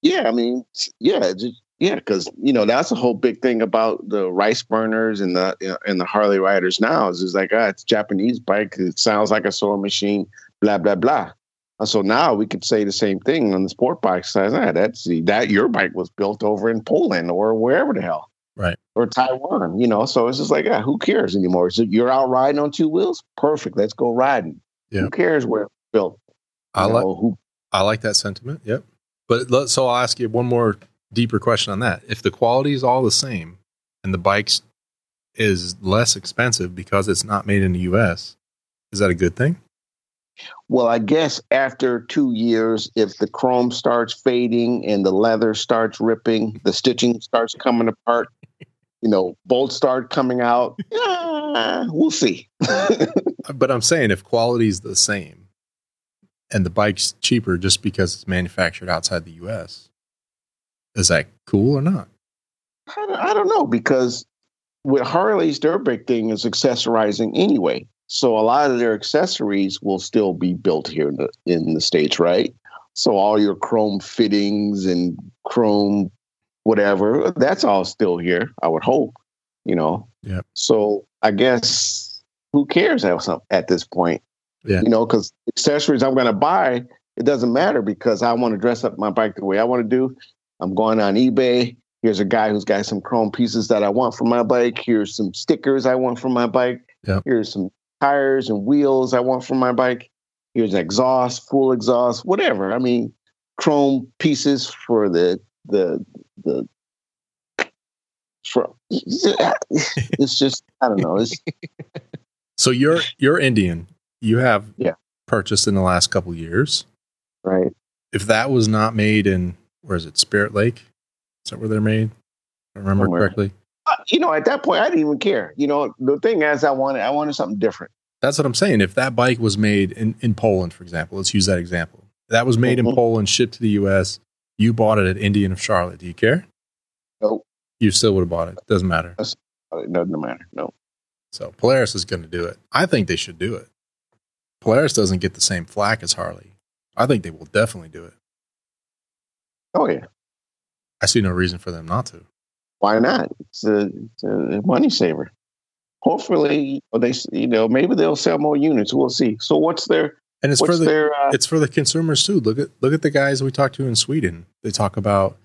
Yeah, I mean, yeah, just, yeah, because you know that's a whole big thing about the rice burners and the you know, and the Harley riders now is, is like, ah, it's Japanese bike. It sounds like a sewing machine. Blah blah blah. And so now we could say the same thing on the sport bike side. Ah, that's that your bike was built over in Poland or wherever the hell, Right. or Taiwan. You know, so it's just like, yeah, who cares anymore? So you're out riding on two wheels, perfect. Let's go riding. Yeah. Who cares where it's built? I You like know, who I like that sentiment. Yep. But let, so I'll ask you one more deeper question on that. If the quality is all the same and the bikes is less expensive because it's not made in the U.S., is that a good thing? Well, I guess after two years, if the chrome starts fading and the leather starts ripping, the stitching starts coming apart, you know, bolts start coming out, yeah, we'll see. But I'm saying if quality is the same and the bike's cheaper just because it's manufactured outside the U.S., is that cool or not? I don't, I don't know because with Harley's, their big thing is accessorizing anyway. So a lot of their accessories will still be built here in the in the states, right? So all your chrome fittings and chrome whatever, that's all still here. I would hope, you know. Yep. So I guess who cares at some at this point? Yeah. You know, because accessories I'm going to buy, it doesn't matter because I want to dress up my bike the way I want to do. I'm going on eBay. Here's a guy who's got some chrome pieces that I want for my bike. Here's some stickers I want for my bike. Yep. Here's some tires and wheels I want for my bike. Here's exhaust, full exhaust, whatever. I mean, chrome pieces for the the the. For, it's just I don't know. It's So you're you're Indian. You have Yeah. purchased in the last couple years. right. If that was not made in where is it, Spirit Lake? Is that where they're made? If I remember Somewhere. correctly. Uh, you know, at that point, I didn't even care. You know, the thing is, I wanted I wanted something different. That's what I'm saying. If that bike was made in, in Poland, for example, let's use that example. That was made in Mhm. Poland, shipped to the US, you bought it at Indian of Charlotte. Do you care? Nope. You still would have bought it. Doesn't matter. Uh, It doesn't matter. No. So Polaris is going to do it. I think they should do it. Polaris doesn't get the same flack as Harley. I think they will definitely do it. Oh yeah. I see no reason for them not to. Why not? It's a, it's a money saver. Hopefully, they you know maybe they'll sell more units. We'll see. So what's their And it's for the their uh, it's for the consumers too. Look at look at the guys we talked to in Sweden. They talk about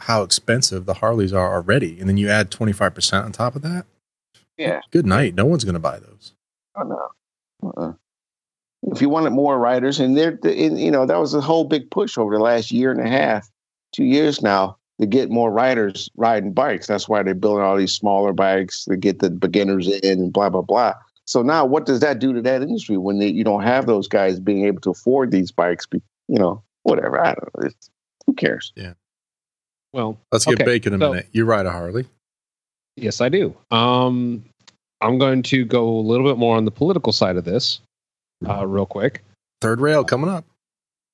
how expensive the Harleys are already, and then you add twenty five percent on top of that. yeah? Good night. No one's going to buy those. Oh, no. Uh-uh. If you wanted more riders, and they're you know that was a whole big push over the last year and a half, two years now to get more riders riding bikes. That's why they're building all these smaller bikes to get the beginners in and blah blah blah. So now, what does that do to that industry when they, you don't have those guys being able to afford these bikes? You know, whatever. I don't know. It's, who cares? Yeah. Well, Let's get Okay, bacon in a so- minute. You ride a Harley. yes, I do. Um, I'm going to go a little bit more on the political side of this, uh, real quick. Third rail coming up.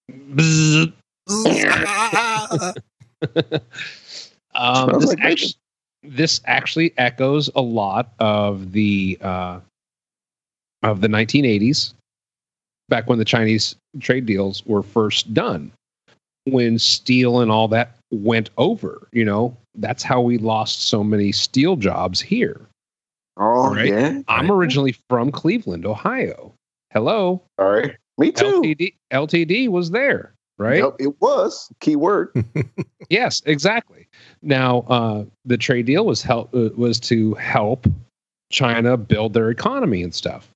Um, this, like actually, this actually echoes a lot of the uh, of the 1980s, back when the Chinese trade deals were first done, when steel and all that went over. You know, that's how we lost so many steel jobs here. Oh Right. yeah. I'm originally from Cleveland, Ohio. Hello, Sorry. Me too. LTD. LTD was there, right? Yep, it was keyword. Yes, exactly. Now, uh, the trade deal was help uh, was to help China build their economy and stuff,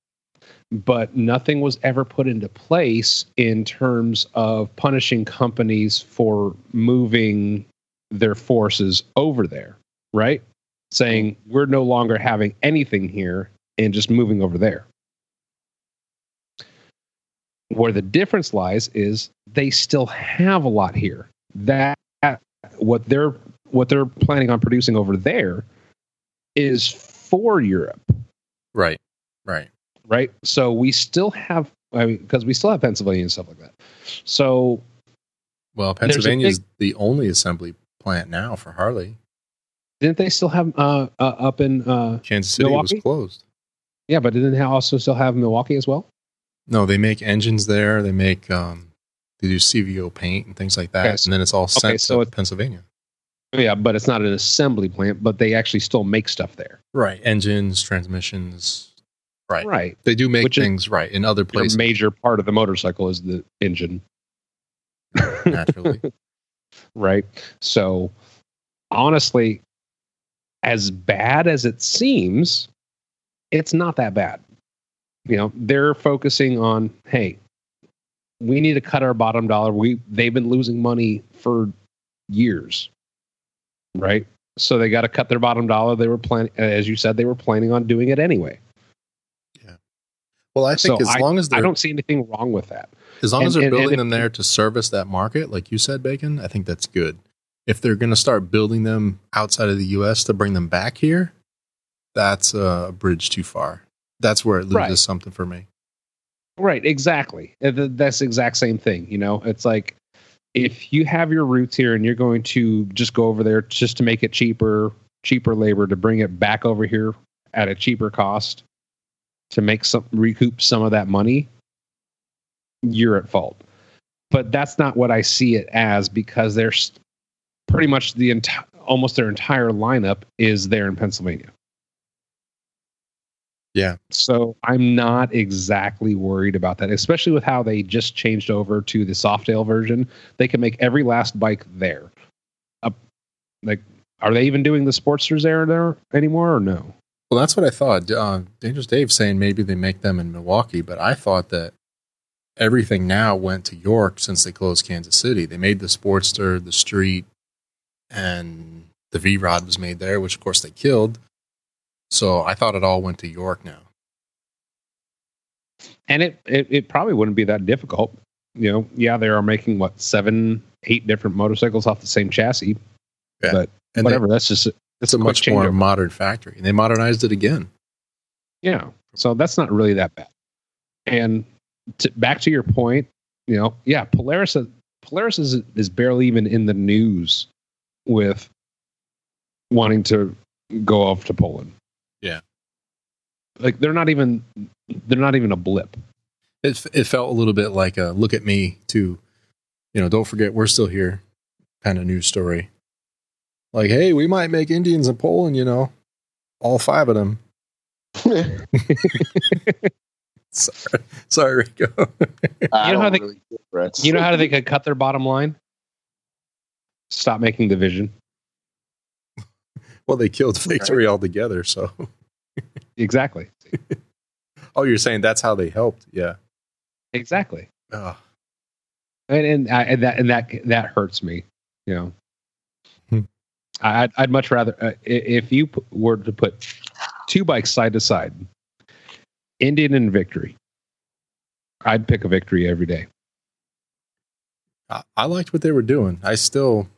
but nothing was ever put into place in terms of punishing companies for moving their forces over there. Right, saying we're no longer having anything here and just moving over there. Where the difference lies is they still have a lot here. That what they're what they're planning on producing over there is for Europe, Right. Right. right? So we still have I mean because we still have Pennsylvania and stuff like that. So Well, Pennsylvania is the only assembly plant now for Harley. Didn't they still have uh, uh up in uh Kansas City Milwaukee? was closed. yeah, but didn't they also still have Milwaukee as well? No, they make engines there. They make um, they do CVO paint and things like that, Okay, and then it's all sent okay, so to it- Pennsylvania. Yeah, but it's not an assembly plant, but they actually still make stuff there. Right, engines, transmissions. Right, Right. they do make Which is- things right in other places. major part of the motorcycle is the engine. naturally, right? So, honestly, as bad as it seems, it's not that bad. You know, they're focusing on, hey, we need to cut our bottom dollar. We they've been losing money for years, right? So they got to cut their bottom dollar. They were planning, as you said, they were planning on doing it anyway. Yeah well, I think So as long as I don't see anything wrong with that. as long as they're and- and building if- them there to service that market, like you said, Bacon, I think that's good. If they're going to start building them outside of the U.S. to bring them back here, that's a bridge too far. That's where it loses Right. something for me. Right, exactly. Uh, That's the exact same thing. You know, it's like if you have your roots here and you're going to just go over there just to make it cheaper, cheaper labor to bring it back over here at a cheaper cost to make some recoup some of that money, you're at fault. But that's not what I see it as because there's pretty much the entire almost their entire lineup is there in Pennsylvania. Yeah. So I'm not exactly worried about that, especially with how they just changed over to the Softail version. They can make every last bike there. Up, like, are they even doing the Sportsters there there anymore or no? Well, that's what I thought. Uh, Dangerous Dave saying maybe they make them in Milwaukee, but I thought that everything now went to York since they closed Kansas City. They made the Sportster, the Street, and the V Rod was made there, which of course they killed. So I thought it all went to York now. And it, it it probably wouldn't be that difficult. You know, yeah, they are making what seven, eight different motorcycles off the same chassis. Yeah. But And whatever, that's just They, it's it's a much more modern factory. And they modernized it again. Yeah. So that's not really that bad. And to, back to your point, you know, yeah, Polaris Polaris is is barely even in the news with wanting to go off to Poland. Yeah. Like they're not even they're not even a blip. It, it felt a little bit like a look at me to, you know, don't forget we're still here kind of news story. Like, hey, we might make Indians in Poland, you know, all five of them. Sorry, sorry, Rico. You know how they really you know how they could cut their bottom line? Stop making division. well, they killed Victory altogether. So, Exactly. oh, you're saying that's how they helped? Yeah. Exactly. Oh, and and, I, and that and that that hurts me. You know, Hmm. I'd I'd much rather uh, if you were to put two bikes side to side, Indian and Victory. I'd pick a Victory every day. I, I liked what they were doing. I still,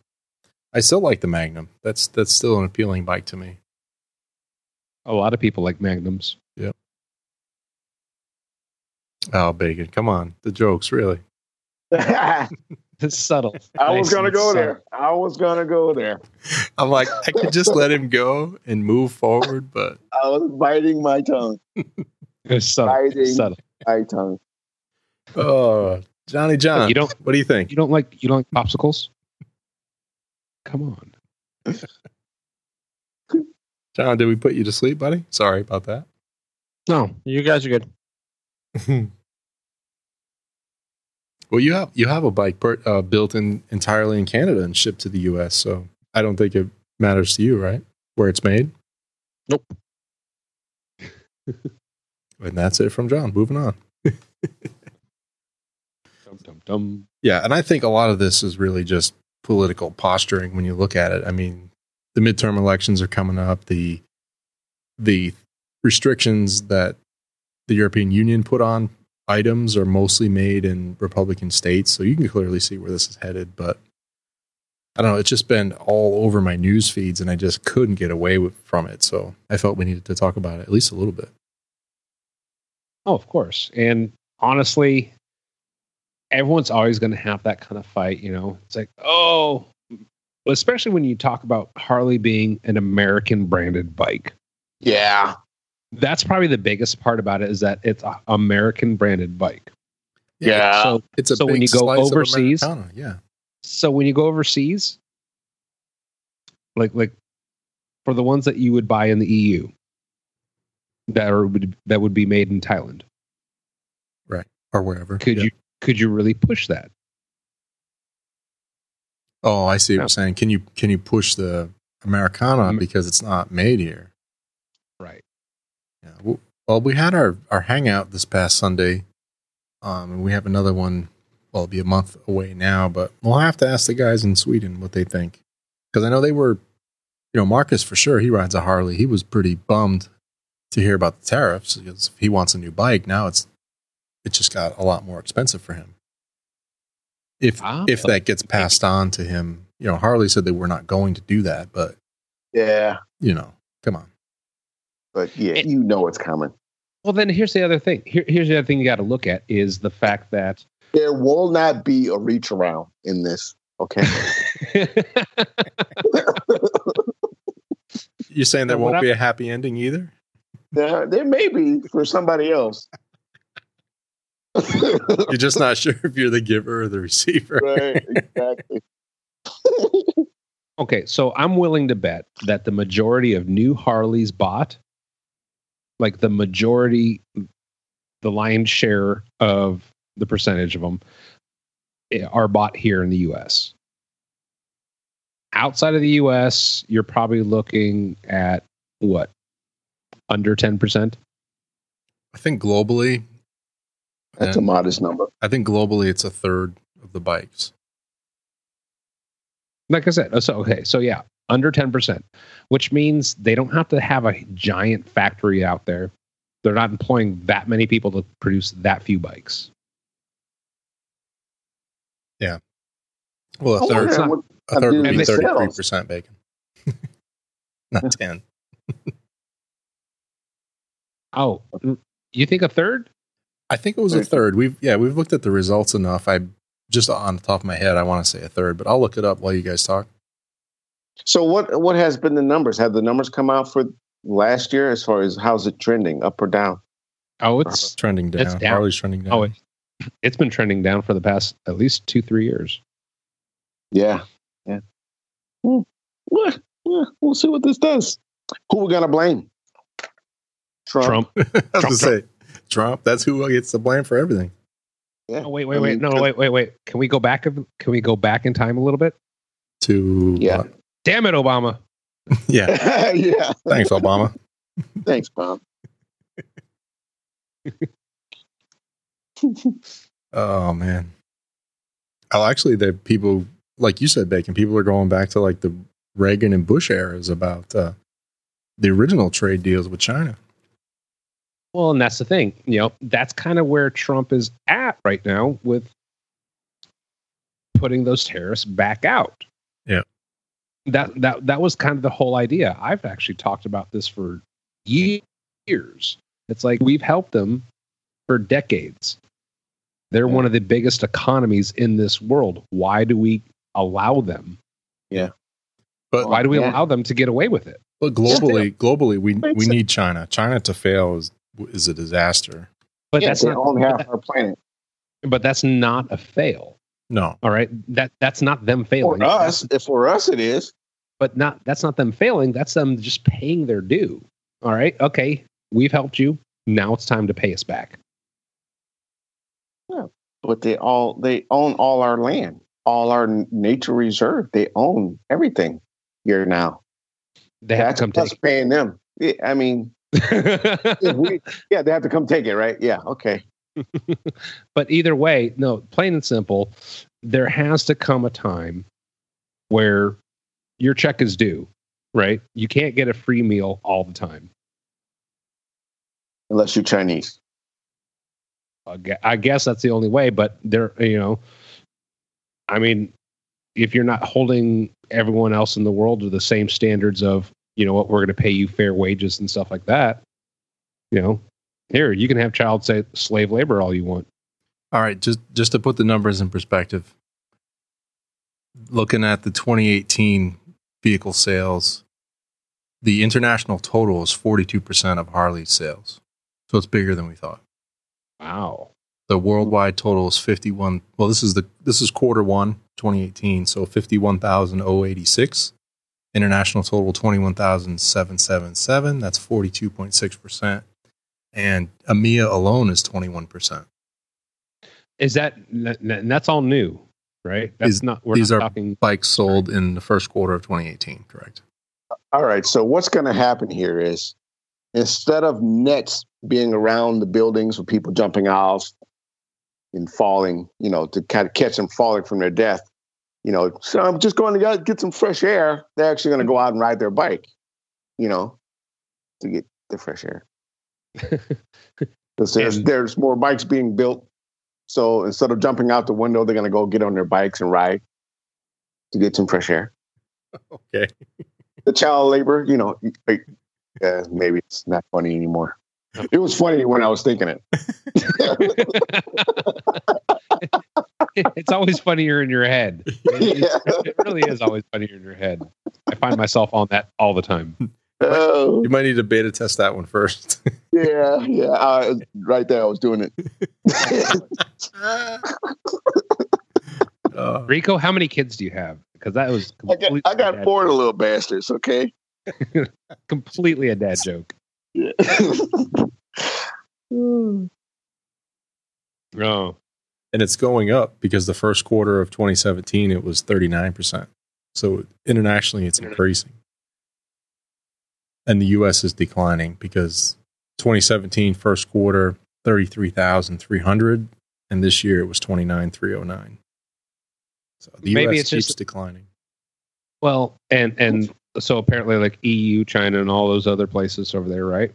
I still like the Magnum. That's that's still an appealing bike to me. A lot of people like Magnums. Yep. Oh, bacon! Come on, the jokes really. It's subtle. I was gonna go subtle. there. I was gonna go there. I'm like, I could just let him go and move forward, but I was biting my tongue. It's subtle. Biting. subtle. My tongue. oh, Johnny John, You don't what do you think? you don't like you don't like popsicles? Come on. John, did we put you to sleep, buddy? Sorry about that. No, you guys are good. well, you have you have a bike per, uh, built in entirely in Canada and shipped to the U.S., so I don't think it matters to you, right? Where it's made. Nope. and that's it from John. Moving on. Dum dum dum. Yeah, and I think a lot of this is really just political posturing when you look at it. I mean, the midterm elections are coming up. The the restrictions that the European Union put on items are mostly made in Republican states, so you can clearly see where this is headed. But I don't know; it's just been all over my news feeds, and I just couldn't get away with, from it. So I felt we needed to talk about it at least a little bit. Oh, of course. And honestly, everyone's always going to have that kind of fight. You know, it's like, oh, especially when you talk about Harley being an American branded bike. Yeah. That's probably the biggest part about it is that it's an American branded bike. Yeah. So It's a So when you go overseas- yeah. so when you go overseas, like like for the ones that you would buy in the EU, that are would that would be made in Thailand, Right. or wherever. could Yeah. you could you really push that? Oh, I see what Yeah. you're saying. Can you can you push the Americana because it's not made here? Right. Yeah. Well, well, we had our our hangout this past Sunday, um, and we have another one. Well, it'll be a month away now, but we'll have to ask the guys in Sweden what they think because I know they were, you know, Marcus for sure. He rides a Harley. He was pretty bummed to hear about the tariffs because if he wants a new bike now, it's it just got a lot more expensive for him. If Ah. if that gets passed on to him, you know, Harley said they were not going to do that, but Yeah. you know, come on. But yeah, you know it's coming. Well, then here's the other thing. Here, here's the other thing you got to look at is the fact that There will not be a reach around in this. Okay. You're saying there But won't I- be a happy ending either? there, there may be for somebody else. You're just not sure if you're the giver or the receiver. right. Exactly. okay, so I'm willing to bet that the majority of new Harleys bought, like the majority, the lion's share of the percentage of them, eh, are bought here in the U.S. Outside of the U.S., you're probably looking at what under ten percent. I think globally, That's a modest number. I think globally it's a third of the bikes. like I said, uh, so okay, so yeah, under ten percent, which means they don't have to have a giant factory out there. They're not employing that many people to produce that few bikes. Yeah. Well, a oh, I third, not- what- a third would And be sales. thirty-three percent bacon, not ten. Oh, you think a third? I think it was a third. We've yeah, we've looked at the results enough. I just on the top of my head, I want to say a third, but I'll look it up while you guys talk. So what what has been the numbers? Have the numbers come out for last year as far as how's it trending, up or down? Oh, it's Trending down. It's down. Harley's trending down. oh, it, it's been trending down for the past at least two, three years. Yeah. Yeah. Hmm. Well, we'll see what this does. Who we gonna blame? Trump. Trump. I was Trump, gonna say Trump. That's who gets the blame for everything. Yeah. Oh, wait, wait, I wait. mean, No, 'cause- wait, wait, wait. Can we go back? Can we go back in time a little bit? To Yeah. what? Damn it, Obama. yeah. yeah. Thanks, Obama. Thanks, Bob. Oh man. Oh, actually, the people like you said, Bacon. People are going back to like the Reagan and Bush eras about uh, the original trade deals with China. Well, and that's the thing. You know, that's kind of where Trump is at right now with putting those tariffs back out. Yeah. That that that was kind of the whole idea. I've actually talked about this for years. It's like we've helped them for decades. They're Yeah. one of the biggest economies in this world. Why do we allow them? Yeah. But Why do we Yeah. allow them to get away with it? but globally, globally, we we need China. China to fail is is a disaster. But yeah, that's not own half our planet. but that's not a fail. No, All right. That that's not them failing. For us, if for us it is. but not that's not them failing that's them just paying their due all right okay we've helped you now it's time to pay us back But they all they own all our land, all our nature reserve. They own everything here now. they have That's to come us take paying them. I mean, if we, yeah, they have to come take it, right? Yeah, okay. but either way no plain and simple there has to come a time where your check is due right you can't get a free meal all the time Unless you're Chinese. I I guess that's the only way, but there, you know, I mean, if you're not holding everyone else in the world to the same standards of, you know what, we're going to pay you fair wages and stuff like that, you know, here you can have child sa- slave labor all you want. All right, just just to put the numbers in perspective. looking at the 2018 vehicle sales, the international total is 42% of Harley's sales. So it's bigger than we thought. Wow. The worldwide total is 51. Well, this is the this is quarter 1 2018, so 51,086. International total 21,777. That's 42.6%. And EMEA alone is 21%. Is that and that's all new, right? That's These- not we're these not are talking Bikes sold in the first quarter of 2018, correct? All right. So what's going to happen here is instead of nets being around the buildings with people jumping off and falling, you know, to kind of catch them falling from their death, you know, so I'm just going to get some fresh air. They're actually going to go out and ride their bike, you know, to get the fresh air. Because there's there's more bikes being built. So instead of jumping out the window, they're going to go get on their bikes and ride to get some fresh air. Okay. the child labor, you know, like, uh, maybe it's not funny anymore. It was funny when I was thinking it. it's always funnier in your head. It, Yeah. it really is always funnier in your head. I find myself on that all the time. Oh, You might need to beta test that one first. yeah, yeah. Uh, right there, I was doing it. Uh, Rico, how many kids do you have? Because that was I got, completely, I got four of little bastards. Okay. completely a dad joke. Yeah. Oh, and it's going up because the first quarter of 2017 it was 39%. So internationally it's increasing. And the US is declining because 2017 first quarter 33,300 and this year it was 29,309. So the Maybe US it's keeps just- declining. well, and and so apparently, like EU, China, and all those other places over there, right?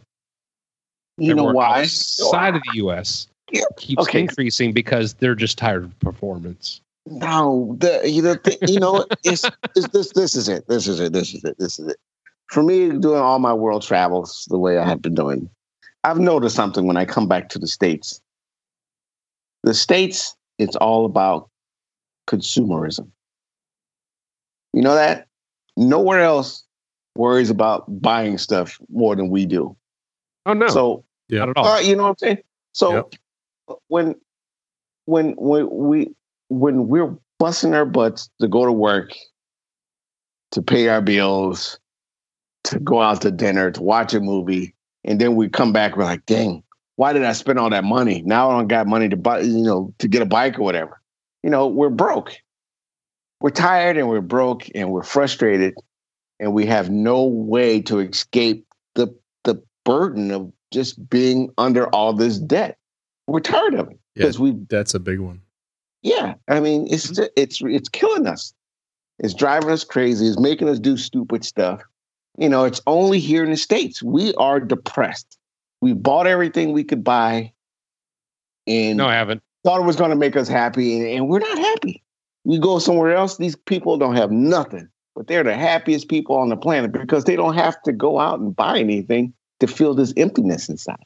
you know why? Side of the U.S. Keeps okay. increasing because they're just tired of performance. No, the you know the, you know it's, it's this this is it. This is it. This is it. This is it. For me, doing all my world travels the way I have been doing, I've noticed something when I come back to the states. The states, it's all about consumerism. You know that nowhere else worries about buying stuff more than we do. Oh no, So Yeah. not at all. uh, you know what I'm saying? So Yep. when when when we when we're busting our butts to go to work, to pay our bills, to go out to dinner, to watch a movie, and then we come back, we're like, dang, why did I spend all that money? Now I don't got money to buy, you know, to get a bike or whatever. You know, we're broke. We're tired and we're broke and we're frustrated and we have no way to escape the the burden of just being under all this debt. We're tired of it Yeah. because we That's a big one. yeah, I mean, it's mm-hmm. ju- it's it's killing us. It's driving us crazy. It's making us do stupid stuff. You know, it's only here in the states. We are depressed. We bought everything we could buy, and no, I haven't. thought it was going to make us happy, and, and we're not happy. We go somewhere else. These people don't have nothing, but they're the happiest people on the planet because they don't have to go out and buy anything to fill this emptiness inside.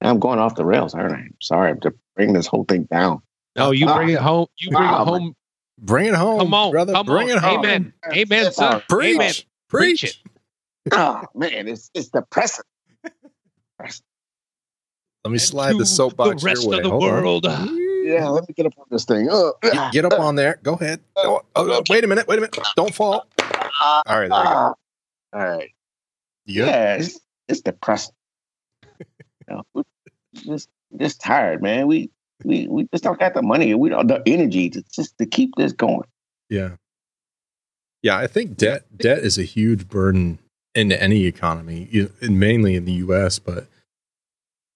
I'm going off the rails, aren't I? I'm sorry, I'm just bringing this whole thing down. No, you Ah. bring it home. You bring Ah, it home. Bring it home, Come on, brother. come Bring on. it home. Amen. Amen, son. Preach. Amen. Preach. Preach it. oh man, it's it's depressing. Let me And slide the soapbox the rest your way. of the Hold on. Yeah, let me get up on this thing. Uh, Get, get up on there. Go ahead. Uh, go- oh, wait a minute. Wait a minute. Don't fall. All right. There you go. All right. Good? Yeah, it's, it's depressing. you know, just just tired, man. We we we just don't got the money. We don't the energy to just to keep this going. Yeah. Yeah, I think debt debt is a huge burden into any economy, and mainly in the U.S. But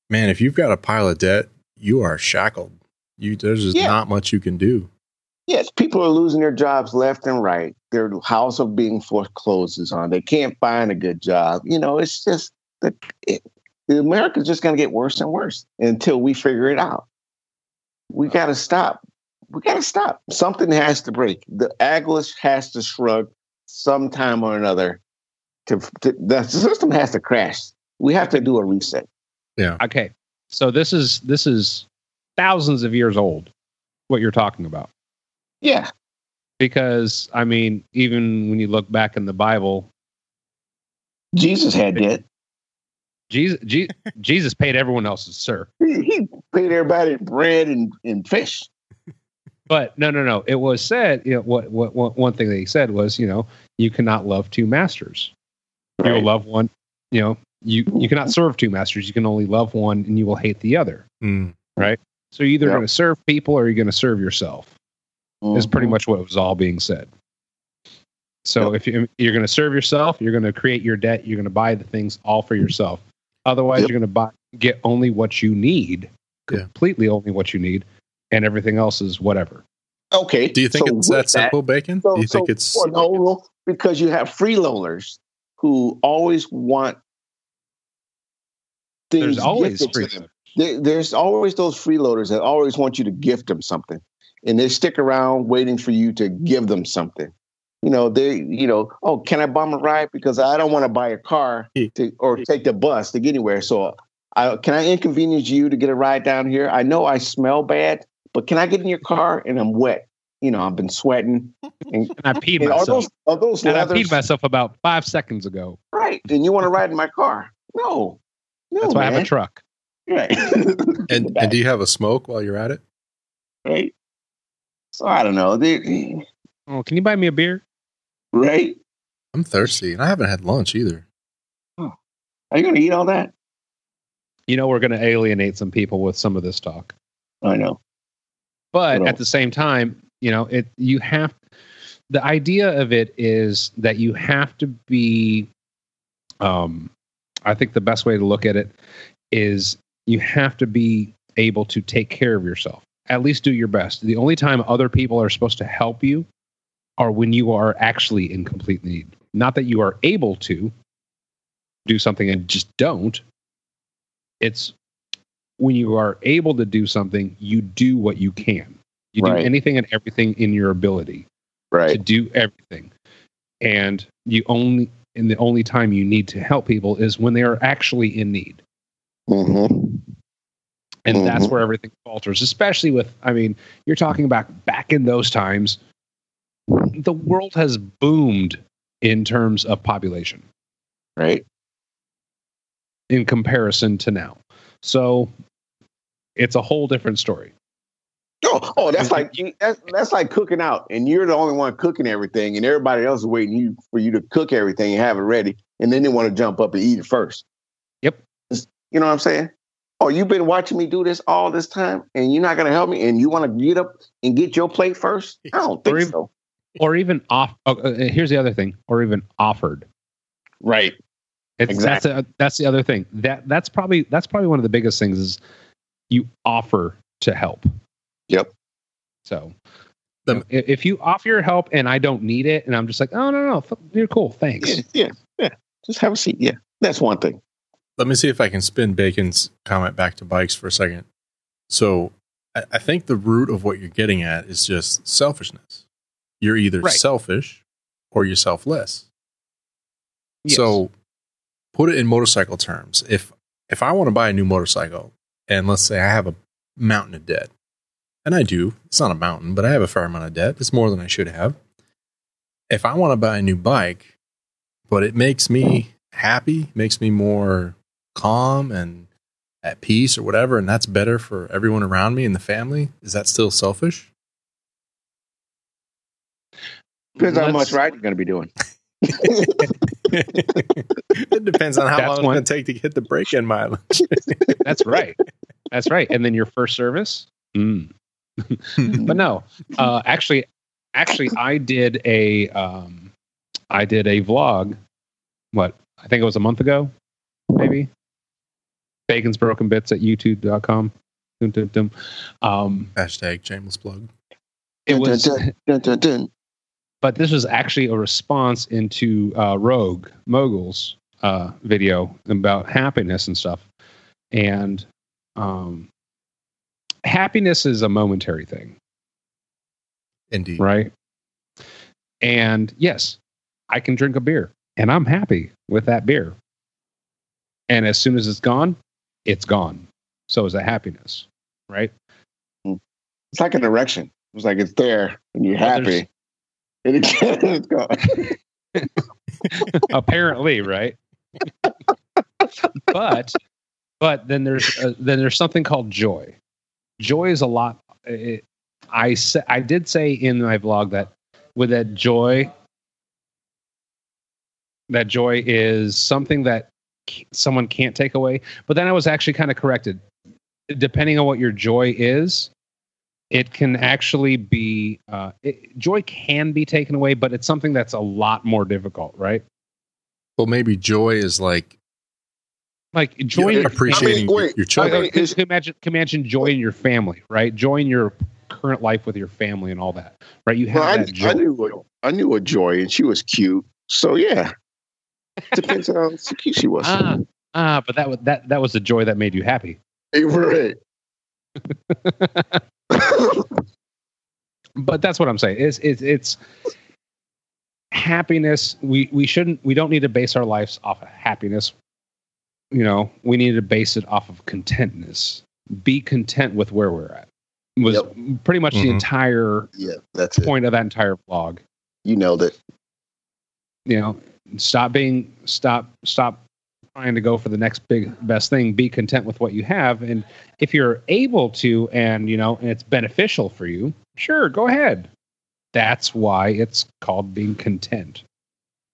man, if you've got a pile of debt, you are shackled. You there's just Yeah. not much you can do. Yes, people are losing their jobs left and right. Their house are being foreclosed on. They can't find a good job. You know, it's just the it, America's just going to get worse and worse until we figure it out. We got to stop. We got to stop. Something has to break. The Atlas has to shrug sometime or another. To, to the system has to crash. We have to do a reset. Yeah. Okay, so this is this is thousands of years old. What you're talking about? Yeah, because I mean, even when you look back in the Bible, Jesus had debt. Jesus, Je- Jesus paid everyone else's sir. He, he paid everybody bread and, and fish. But no, no, no. It was said. You know, what, what, what one thing that he said was, you know, you cannot love two masters. You will love one. You know, you you cannot serve two masters. You can only love one, and you will hate the other. Mm. So you're either Yep. going to serve people or you're going to serve yourself. Is pretty Mhm. much what was all being said. So Yep. if you, you're going to serve yourself, you're going to create your debt. You're going to buy the things all for yourself. Otherwise, Yep. you're going to buy get only what you need, Yeah. completely only what you need, and everything else is whatever. Okay. Do you think so it's that simple, Bacon? So, Do you so, think it's no, no, because you have freeloaders who always want things There's always gifted free. To them. There, there's always those freeloaders that always want you to gift them something, and they stick around waiting for you to give them something. You know, they, you know, oh, can I bum a ride because I don't want to buy a car to, or take the bus to get anywhere. So, I, can I inconvenience you to get a ride down here? I know I smell bad, but can I get in your car and I'm wet? You know, I've been sweating. And, And I peed and are myself. those are those and I peed myself about five seconds ago. right? And you want to ride in my car? No, no, That's why I have a truck. Right. and, and do you have a smoke while you're at it? right. So I don't know. They, Oh, can you buy me a beer? right? I'm thirsty, and I haven't had lunch either. Are you going to eat all that? You know, we're going to alienate some people with some of this talk. I know. but Well- at the same time you know it you have the idea of it is that you have to be um i think the best way to look at it is you have to be able to take care of yourself at least do your best the only time other people are supposed to help you are when you are actually in complete need not that you are able to do something and just don't it's when you are able to do something you do what you can you Right. do anything and everything in your ability right. to do everything. And you only and the only time you need to help people is when they are actually in need. Mm-hmm. And that's Mhm. where everything falters, especially with I mean, you're talking about back in those times, the world has boomed in terms of population Right. in comparison to now. So it's a whole different story. Oh, oh, that's like that's, that's like cooking out, and you're the only one cooking everything, and everybody else is waiting you for you to cook everything and have it ready, and then they want to jump up and eat it first. Yep. It's- you know what I'm saying? Oh, you've been watching me do this all this time, and you're not going to help me, and you want to get up and get your plate first? I don't think Or even- so. Or even off oh, uh, here's the other thing, or even offered. Right. It's Exactly. that's a, that's the other thing. That that's probably that's probably one of the biggest things is you offer to help. Yep. So The- you know, if you offer your help and I don't need it, and I'm just like, oh no no, f- you're cool, thanks. Yeah, yeah, yeah. Just have a seat. Yeah, that's one thing. Let me see if I can spin Bacon's comment back to bikes for a second. So I, I think the root of what you're getting at is just selfishness. You're either Right. selfish or you're selfless. Yes. So put it in motorcycle terms. If if I want to buy a new motorcycle and let's say I have a mountain of debt, and I do, it's not a mountain, but I have a fair amount of debt. It's more than I should have. If I want to buy a new bike, but it makes me happy, makes me more calm and at peace or whatever, and that's better for everyone around me and the family, is that still selfish? Depends on how Let's- much ride you're going to be doing. it depends on how That's long it's one- going to take to get the break in mileage. That's right. That's right. And then your first service. Mm. but no, uh, actually, actually, I did a, um, I did a vlog. What I think it was a month ago, maybe. Bacon's broken bits at YouTube.com. Dum, dum, dum. Um, Hashtag shameless plug. it Dun, was, dun, dun, dun, dun. but this was actually a response into uh, Rogue Mogul's uh, video about happiness and stuff. And um, happiness is a momentary thing. Indeed. right? And yes, I can drink a beer and I'm happy with that beer. And as soon as it's gone, it's gone. So is that happiness, right? It's like an erection. It's like it's there and you're Well, happy. And again, it's gone. apparently, right? but but then there's uh, then there's something called joy. Joy is a lot. It, I sa- I did say in my vlog that with that joy, that joy is something that someone can't take away. But then I was actually kind of corrected. Depending on what your joy is, it can actually be uh, it, joy can be taken away, but it's something that's a lot more difficult, right? Well, maybe joy is like Like joy in your appreciating I mean, wait, your children. like, can, can imagine, imagine joy in your family, right? Joy in your current life with your family and all that, right? You have Well, I, that joy. I knew a, I knew a Joy, and she was cute. So yeah, depends on how cute she was. ah, ah, but that was that that was the joy that made you happy. Right. But that's what I'm saying. It's it's it's happiness. We we shouldn't. We don't need to base our lives off of happiness. You know, we need to base it off of contentness. Be content with where we're at. Was pretty much the Mhm. entire yeah, that's it. point of that entire vlog. You nailed it. you know stop being stop stop trying to go for the next big best thing be content with what you have and if you're able to and you know and it's beneficial for you sure go ahead that's why it's called being content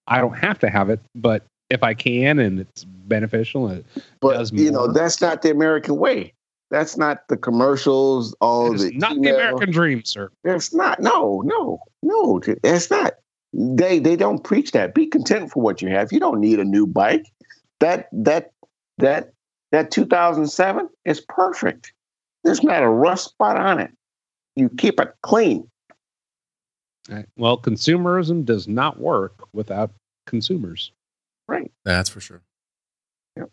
i don't have to have it but if i can and it's beneficial and it But does you know, that's not the American way. That's not the commercials. All the not the american dream sir That's not. No, no, no. That's not. They they don't preach that. Be content for what you have. You don't need a new bike. That that that that 2007 is perfect. There's not a rust spot on it. You keep it clean. Right. well consumerism does not work without consumers Right. That's for sure. Yep.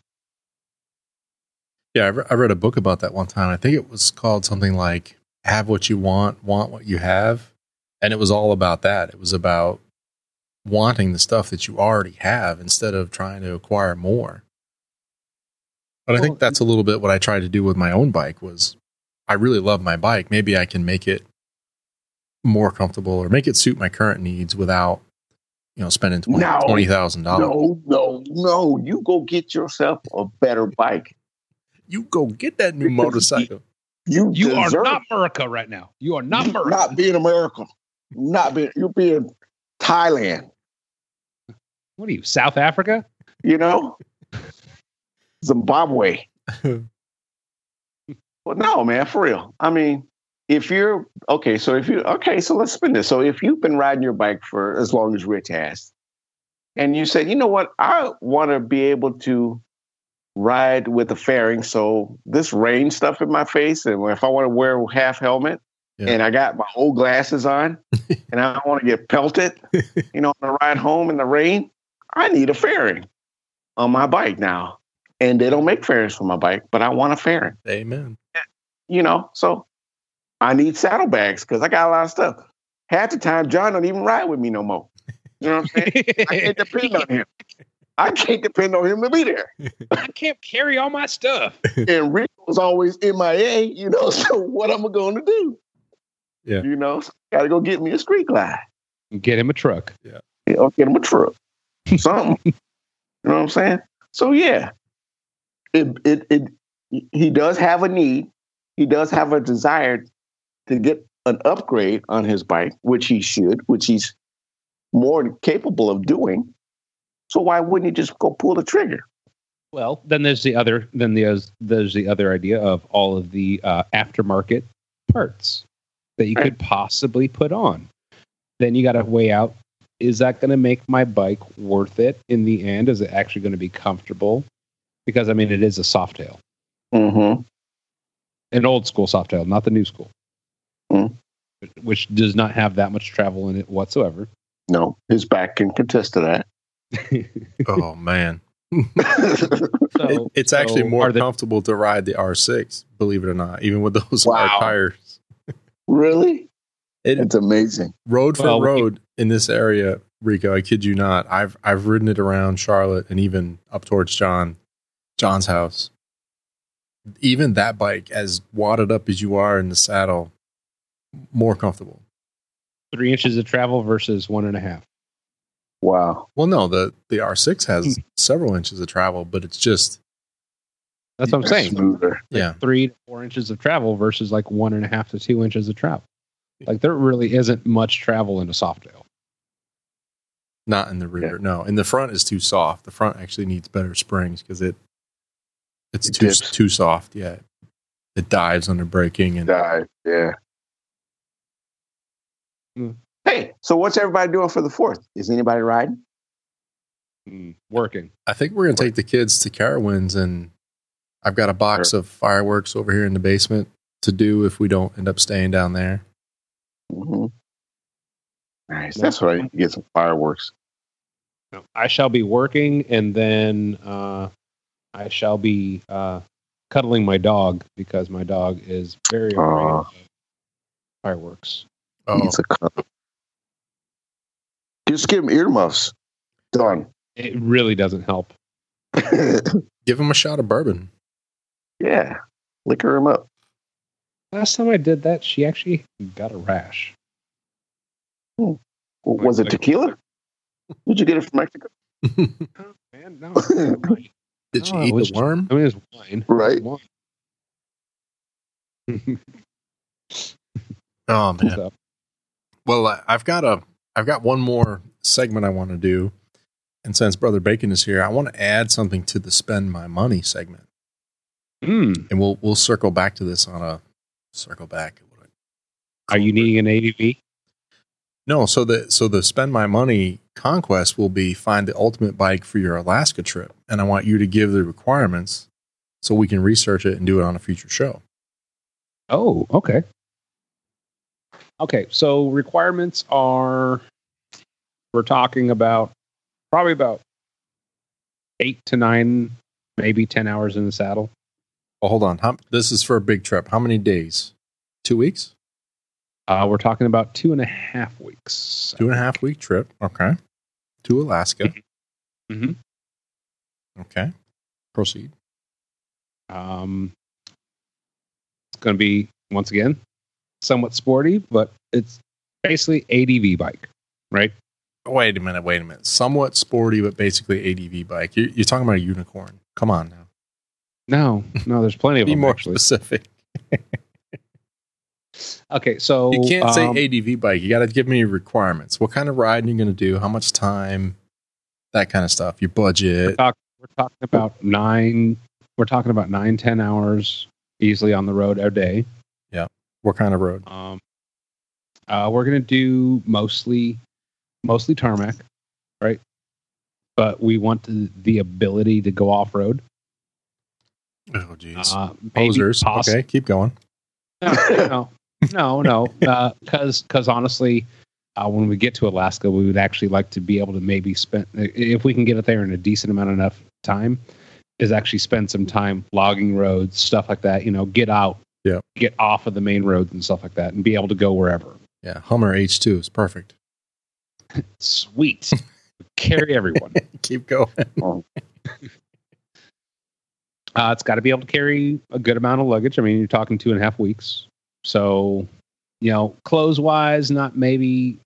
Yeah, I, re- I read a book about that one time. I think it was called something like "Have What You Want, Want What You Have," and it was all about that. It was about wanting the stuff that you already have instead of trying to acquire more. But I think that's a little bit what I tried to do with my own bike. Was I really love my bike? Maybe I can make it more comfortable or make it suit my current needs without, you know, spending twenty No. twenty thousand dollars. No, no, no. You go get yourself a better bike. You go get that new motorcycle. You you are not america right now you are not america not being America. Not being you being Thailand. what are you south africa You know, Zimbabwe. Well, no, man, for real. I mean, if you're okay, so if you okay, so let's spin this. So if you've been riding your bike for as long as Rich has, and you said, you know what, I want to be able to ride with a fairing. So this rain stuff in my face, and if I want to wear a half helmet, Yeah. and I got my old glasses on, and I don't want to get pelted, you know, on the ride home in the rain, I need a fairing on my bike now. And they don't make fairings for my bike, but I want a fairing Amen. you know, so I need saddlebags because I got a lot of stuff. Half the time, John don't even ride with me no more. You know what I'm saying? I can't depend on him. I can't depend on him to be there. I can't carry all my stuff. And Rick was always MIA, you know, so what am I going to do? Yeah. You know, so got to go get me a street glide. Get him a truck. Yeah, or get him a truck. Something. you know what I'm saying? So, yeah, it, it, it, he does have a need. He does have a desire to get an upgrade on his bike, which he should, which he's more capable of doing. So why wouldn't he just go pull the trigger? Well, then there's the other. Then there's there's the other idea of all of the uh, aftermarket parts that you could possibly put on. Then you got to weigh out: is that going to make my bike worth it in the end? Is it actually going to be comfortable? Because I mean, it is a Softail, Mm-hmm. an old school Softail, not the new school, Mm. which does not have that much travel in it whatsoever. No, his back can contest to that. Oh man, So, It- it's actually so more are the- comfortable to ride the R6. Believe it or not, even with those Wow. hard tires. Really? It, It's amazing. road for Well, we- road in this area, Rico. I kid you not. I've I've ridden it around Charlotte and even up towards John, John's house. Even that bike, as wadded up as you are in the saddle, more comfortable. Three inches of travel versus one and a half. Wow. Well, no, the the R6 has hmm. several inches of travel, but it's just That's what I'm saying. Smoother. yeah. Three to four inches of travel versus like one and a half to two inches of travel. Like there really isn't much travel in a Softail. Not in the rear. No, in the front is too soft. The front actually needs better springs because it it's It too dips. too soft. Yeah, it dives under braking and Dive. Yeah. Hmm. Hey, so what's everybody doing for the fourth? Is anybody riding? Mm, working. I think we're gonna take the kids to Carowinds and I've got a box of fireworks over here in the basement to do if we don't end up staying down there. hmm Nice. That's right. You get some fireworks. I shall be working, and then uh, I shall be uh, cuddling my dog because my dog is very afraid Aw. of fireworks. Oh, It's a cup. Just give them earmuffs. Done. It really doesn't help. give them a shot of bourbon. Yeah. Liquor them up. Last time I did that, she actually got a rash. Hmm. W- Was it tequila? Did you get it from Mexico? Oh, man, no. Did you No, eat the worm? I mean, it's wine. Right. Wine. Oh man. Well, I- I've got a I've got one more segment I want to do, and since Brother Bacon is here, I want to add something to the spend my money segment, mm, and we'll we'll circle back to this on a circle back. are you needing an ADV? No, so the so the spend my money conquest will be find the ultimate bike for your Alaska trip, and I want you to give the requirements so we can research it and do it on a future show. Oh, okay. Okay, so requirements are we're talking about probably about eight to nine, maybe ten hours in the saddle. Well, hold on. How, this is for a big trip. How many days? Two weeks? Uh, we're talking about two and a half weeks. Two and a half week trip. Okay. To Alaska. Mm-hmm. Okay. Proceed. Um, it's going to be once again somewhat sporty, but it's basically ADV bike, right? Wait a minute. Wait a minute. Somewhat sporty, but basically ADV bike. You're, you're talking about a unicorn. Come on now. No, no, there's plenty of Be them more actually. specific. Okay, so You can't say um, ADV bike. You got to give me requirements. What kind of riding you're going to do? How much time? That kind of stuff. Your We're, budget. talk, we're talking about nine. We're talking about nine, ten hours easily on the road a day. Yeah. What kind of road? Um, uh, we're gonna do mostly, mostly tarmac, right? But we want the, the ability to go off road. Oh, jeez. Uh, Posers. poss- Okay, keep going. No, no, no, no. Because because honestly, uh, when we get to Alaska, we would actually like to be able to maybe spend if we can get it there in a decent amount of enough time, is actually spend some time logging roads, stuff like that. You know, get out, Yeah. get off of the main roads and stuff like that, and be able to go wherever. Yeah, Hummer H2 is perfect. Sweet, carry everyone. keep going. Uh, it's got to be able to carry a good amount of luggage. I mean, you're talking two and a half weeks. So, you know, clothes wise, not maybe,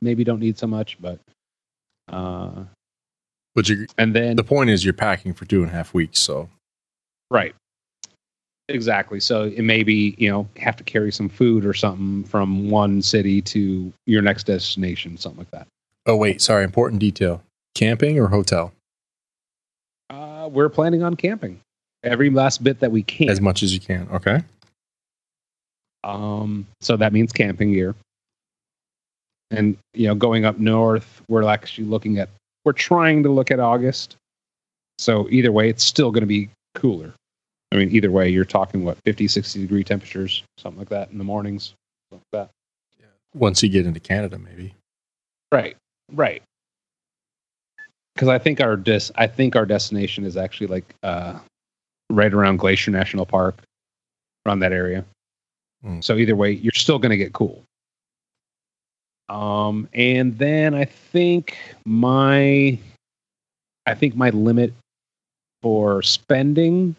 maybe don't need so much, but, uh, But you, and then, the point is, you're packing for two and a half weeks. So right. Exactly. So it may be, you know, have to carry some food or something from one city to your next destination, something like that. Oh, wait, sorry. Important detail. Camping or hotel? Uh, we're planning on camping every last bit that we can. As much as you can. Okay. Um, so that means camping gear. And you know, going up north, we're actually looking at we're trying to look at August. So either way, it's still going to be cooler. I mean, either way, you're talking what 50, 60 degree temperatures, something like that in the mornings, like that. Once you get into Canada, maybe. Right, right. Because I think our dis, I think our destination is actually like uh, right around Glacier National Park, around that area. Mm. So either way, you're still going to get cool. Um, and then I think my, I think my limit for spending,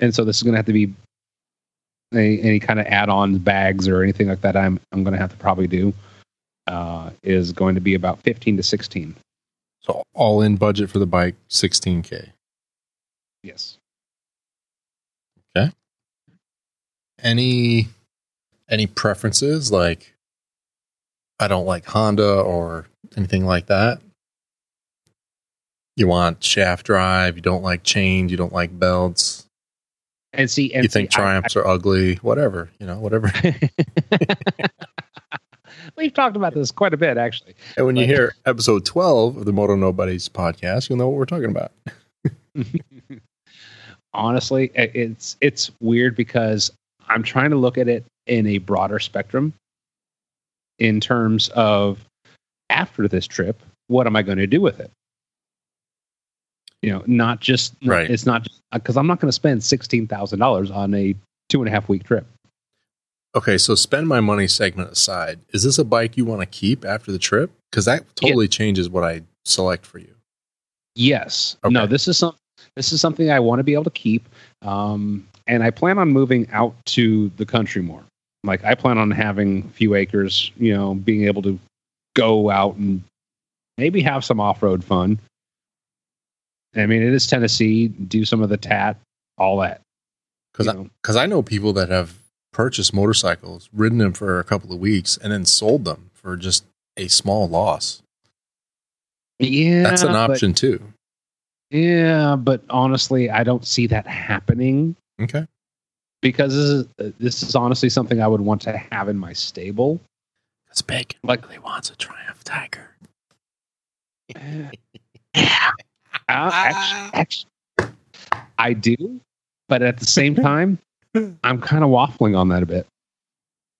and so this is going to have to be any, any kind of add-ons, bags, or anything like that. I'm I'm going to have to probably do. Uh, is going to be about 15 to 16. So all in budget for the bike, 16K. Yes. Any any preferences like I don't like Honda or anything like that? You want shaft drive, you don't like chains, you don't like belts, And see, and you think see, I- triumphs are ugly, whatever, you know, whatever. We've talked about this quite a bit, actually. And when you hear episode 12 of the Moto Nobodies podcast, you'll know what we're talking about. Honestly, it's it's weird because I'm trying to look at it in a broader spectrum in terms of after this trip, what am I going to do with it? You know, not just Right. It's not because I'm not going to spend sixteen thousand dollars on a two and a half week trip. Okay, so spend my money segment aside. Is this a bike you want to keep after the trip? Because that totally changes what I select for you. Yes. Okay. No, this is some this is something I want to be able to keep. Um, and I plan on moving out to the country more. Like I plan on having a few acres, you know, being able to go out and maybe have some off road fun. I mean, it is Tennessee, do some of the tat, all that. Because you I, know. 'cause I know people that have purchased motorcycles, ridden them for a couple of weeks, and then sold them for just a small loss. yeah, That's an but- option too. yeah, but honestly, I don't see that happening. Okay. because this is uh, this is honestly something I would want to have in my stable. Because Bacon Like- really wants a Triumph Tiger. Uh, actually, I do, but at the same time, I'm kind of waffling on that a bit.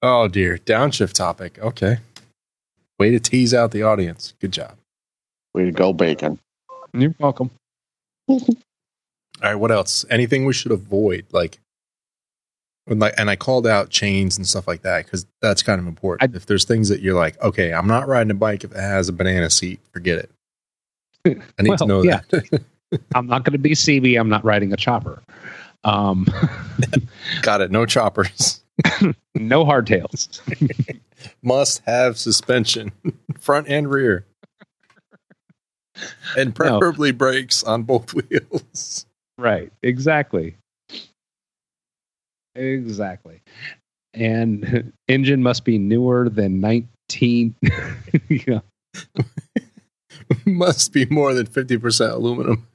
Oh dear, downshift topic. Okay. Way to tease out the audience. Good job. Way to go, Bacon. You're welcome. All right, what else? Anything we should avoid? Like, like, and I called out chains and stuff like that because that's kind of important. I- if there's things that you're like, okay, I'm not riding a bike if it has a banana seat, forget it. I need to Well, know yeah. that. I'm not going to be CB. I'm not riding a chopper. Um, Got it. No choppers. no hardtails. Must have suspension, front and rear, and preferably brakes on both wheels. Right. Exactly. Exactly. And engine must be newer than 19. yeah. Must be more than fifty percent aluminum.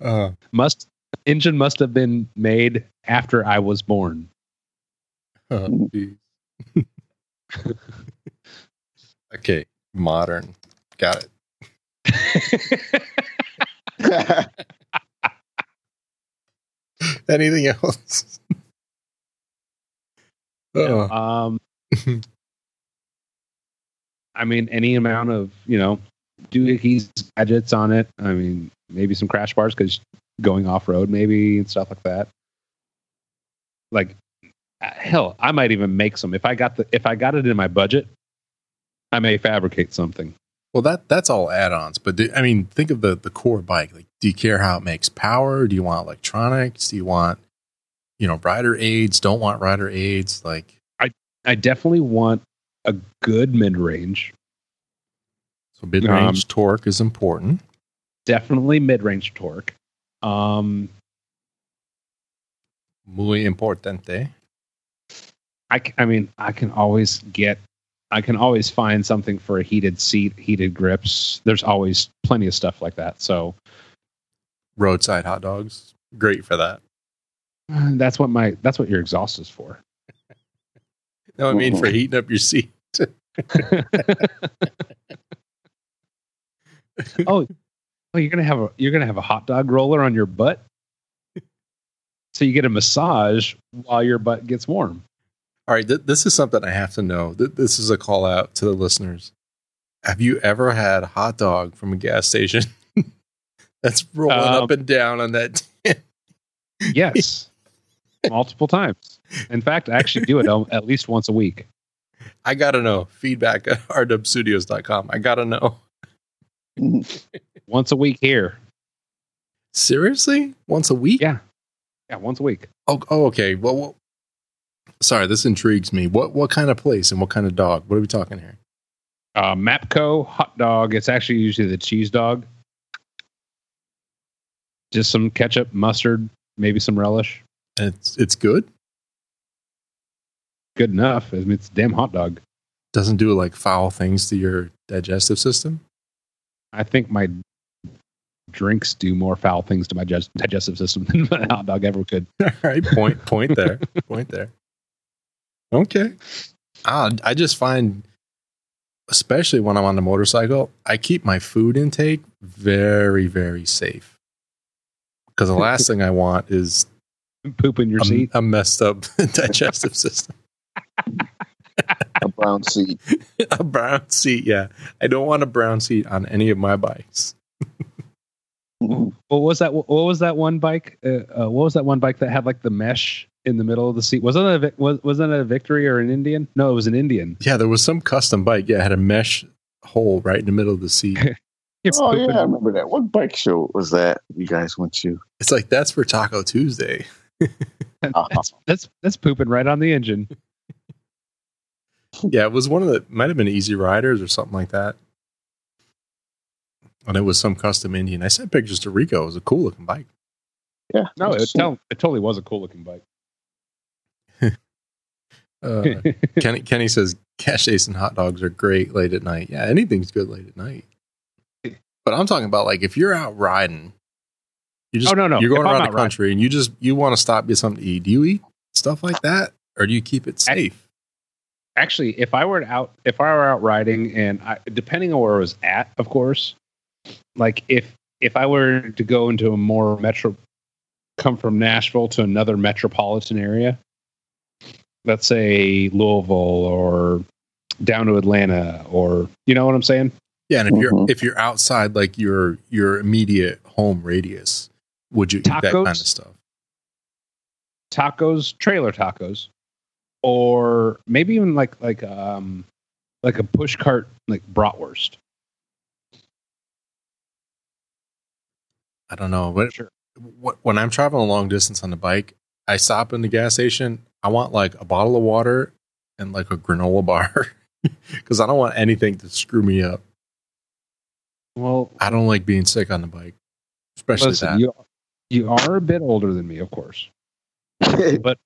Uh, Must engine must have been made after I was born. Oh, okay, modern. Got it. Anything else? oh, um, I mean, any amount of you know doohickeys, gadgets on it. I mean, maybe some crash bars because going off road, maybe and stuff like that. Like, uh, hell, I might even make some if I got the if I got it in my budget. I may fabricate something. Well, that that's all add-ons. But do, I mean, think of the the core bike. Like, do you care how it makes power? Do you want electronics? Do you want, you know, rider aids? Don't want rider aids? Like, I I definitely want a good mid range. so mid-range torque is important. Definitely mid range torque. Um, Muy importante. I, I mean, I can always get, I can always find something for a heated seat, heated grips. There's always plenty of stuff like that. So Roadside hot dogs, great for that. that's what my, that's what your exhaust is for. No, I mean for mm-hmm. heating up your seat. oh, oh, you're gonna have a, you're gonna have a hot dog roller on your butt, so you get a massage while your butt gets warm. All right, th- this is something I have to know. Th- this is a call out to the listeners. Have you ever had a hot dog from a gas station that's rolling Um, up and down on that? Yes, multiple times. In fact, I actually do it at least once a week. I gotta know. Feedback at rwstudios.com. I gotta know. Once a week here. Seriously? Once a week? Yeah. Yeah, once a week. Oh, oh okay. Well, well, Sorry, this intrigues me. What what kind of place and what kind of dog? What are we talking here? Uh, Mapco hot dog. It's actually usually the cheese dog. Just some ketchup, mustard, maybe some relish. And it's it's good. Good enough. I mean, it's a damn hot dog. Doesn't do like foul things to your digestive system. I think my drinks do more foul things to my digestive system than a hot dog ever could. All right, point point there, point there. Okay. Ah, I just find, especially when I'm on the motorcycle, I keep my food intake very very safe. Because the last thing I want is Poop in your a, seat. a messed up digestive system. A brown seat. a brown seat, yeah. I don't want a brown seat on any of my bikes. What was that? What was that one bike? Uh, uh, what was that one bike that had like the mesh in the middle of the seat? Wasn't it a, was wasn't it a Victory or an Indian? No, it was an Indian. Yeah, there was some custom bike. Yeah, it had a mesh hole right in the middle of the seat. Oh pooping- yeah, I remember that. What bike show was that? You guys went to? It's like that's for Taco Tuesday. Uh-huh. That's, that's that's pooping right on the engine. Yeah, it was one of the might have been Easy Riders or something like that. And it was some custom Indian. I sent pictures to Rico. It was a cool looking bike. Yeah. No, it, tell, it totally was a cool looking bike. Uh, Kenny, Kenny says cash ace and hot dogs are great late at night. Yeah, anything's good late at night. But I'm talking about like if you're out riding, you just Oh, no, no. you're going If around the out riding- country and you just you want to stop get something to eat. Do you eat stuff like that, or do you keep it safe? Actually, if I were out, if I were out riding, and I, depending on where I was at, of course, like if if I were to go into a more metro, come from Nashville to another metropolitan area, let's say Louisville or down to Atlanta, or you know what I'm saying? Yeah, and if you're Mhm. if you're outside like your your immediate home radius, would you eat that kind of stuff? tacos, trailer tacos, or maybe even like like um like a push cart like bratwurst. I don't know. But Sure. what, when I'm traveling a long distance on the bike, I stop in the gas station. I want like a bottle of water and like a granola bar because I don't want anything to screw me up. Well, I don't like being sick on the bike, especially listen, that. you you are a bit older than me, of course, but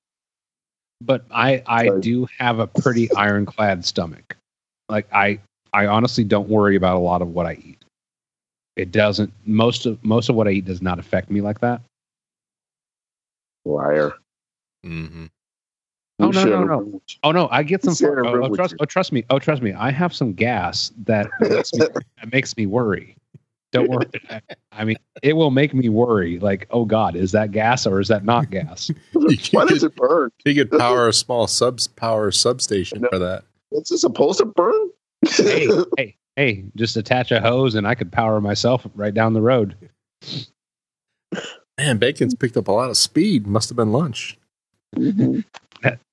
but I I Sorry. do have a pretty ironclad stomach. Like I I honestly don't worry about a lot of what I eat. It doesn't most of most of what I eat does not affect me like that. Liar. hmm Oh, You no, no, no. Oh no, I get some. Share Oh, oh, trust, oh, trust me. Oh, trust me. I have some gas that makes me, that makes me worry. Don't worry. I, I mean, it will make me worry. Like, oh God, is that gas or is that not gas? Why does it burn? You could power a small subs power substation for that. Is it supposed to burn? hey, hey, hey! Just attach a hose and I could power myself right down the road. Man, Bacon's picked up a lot of speed. Must have been lunch. Mhm.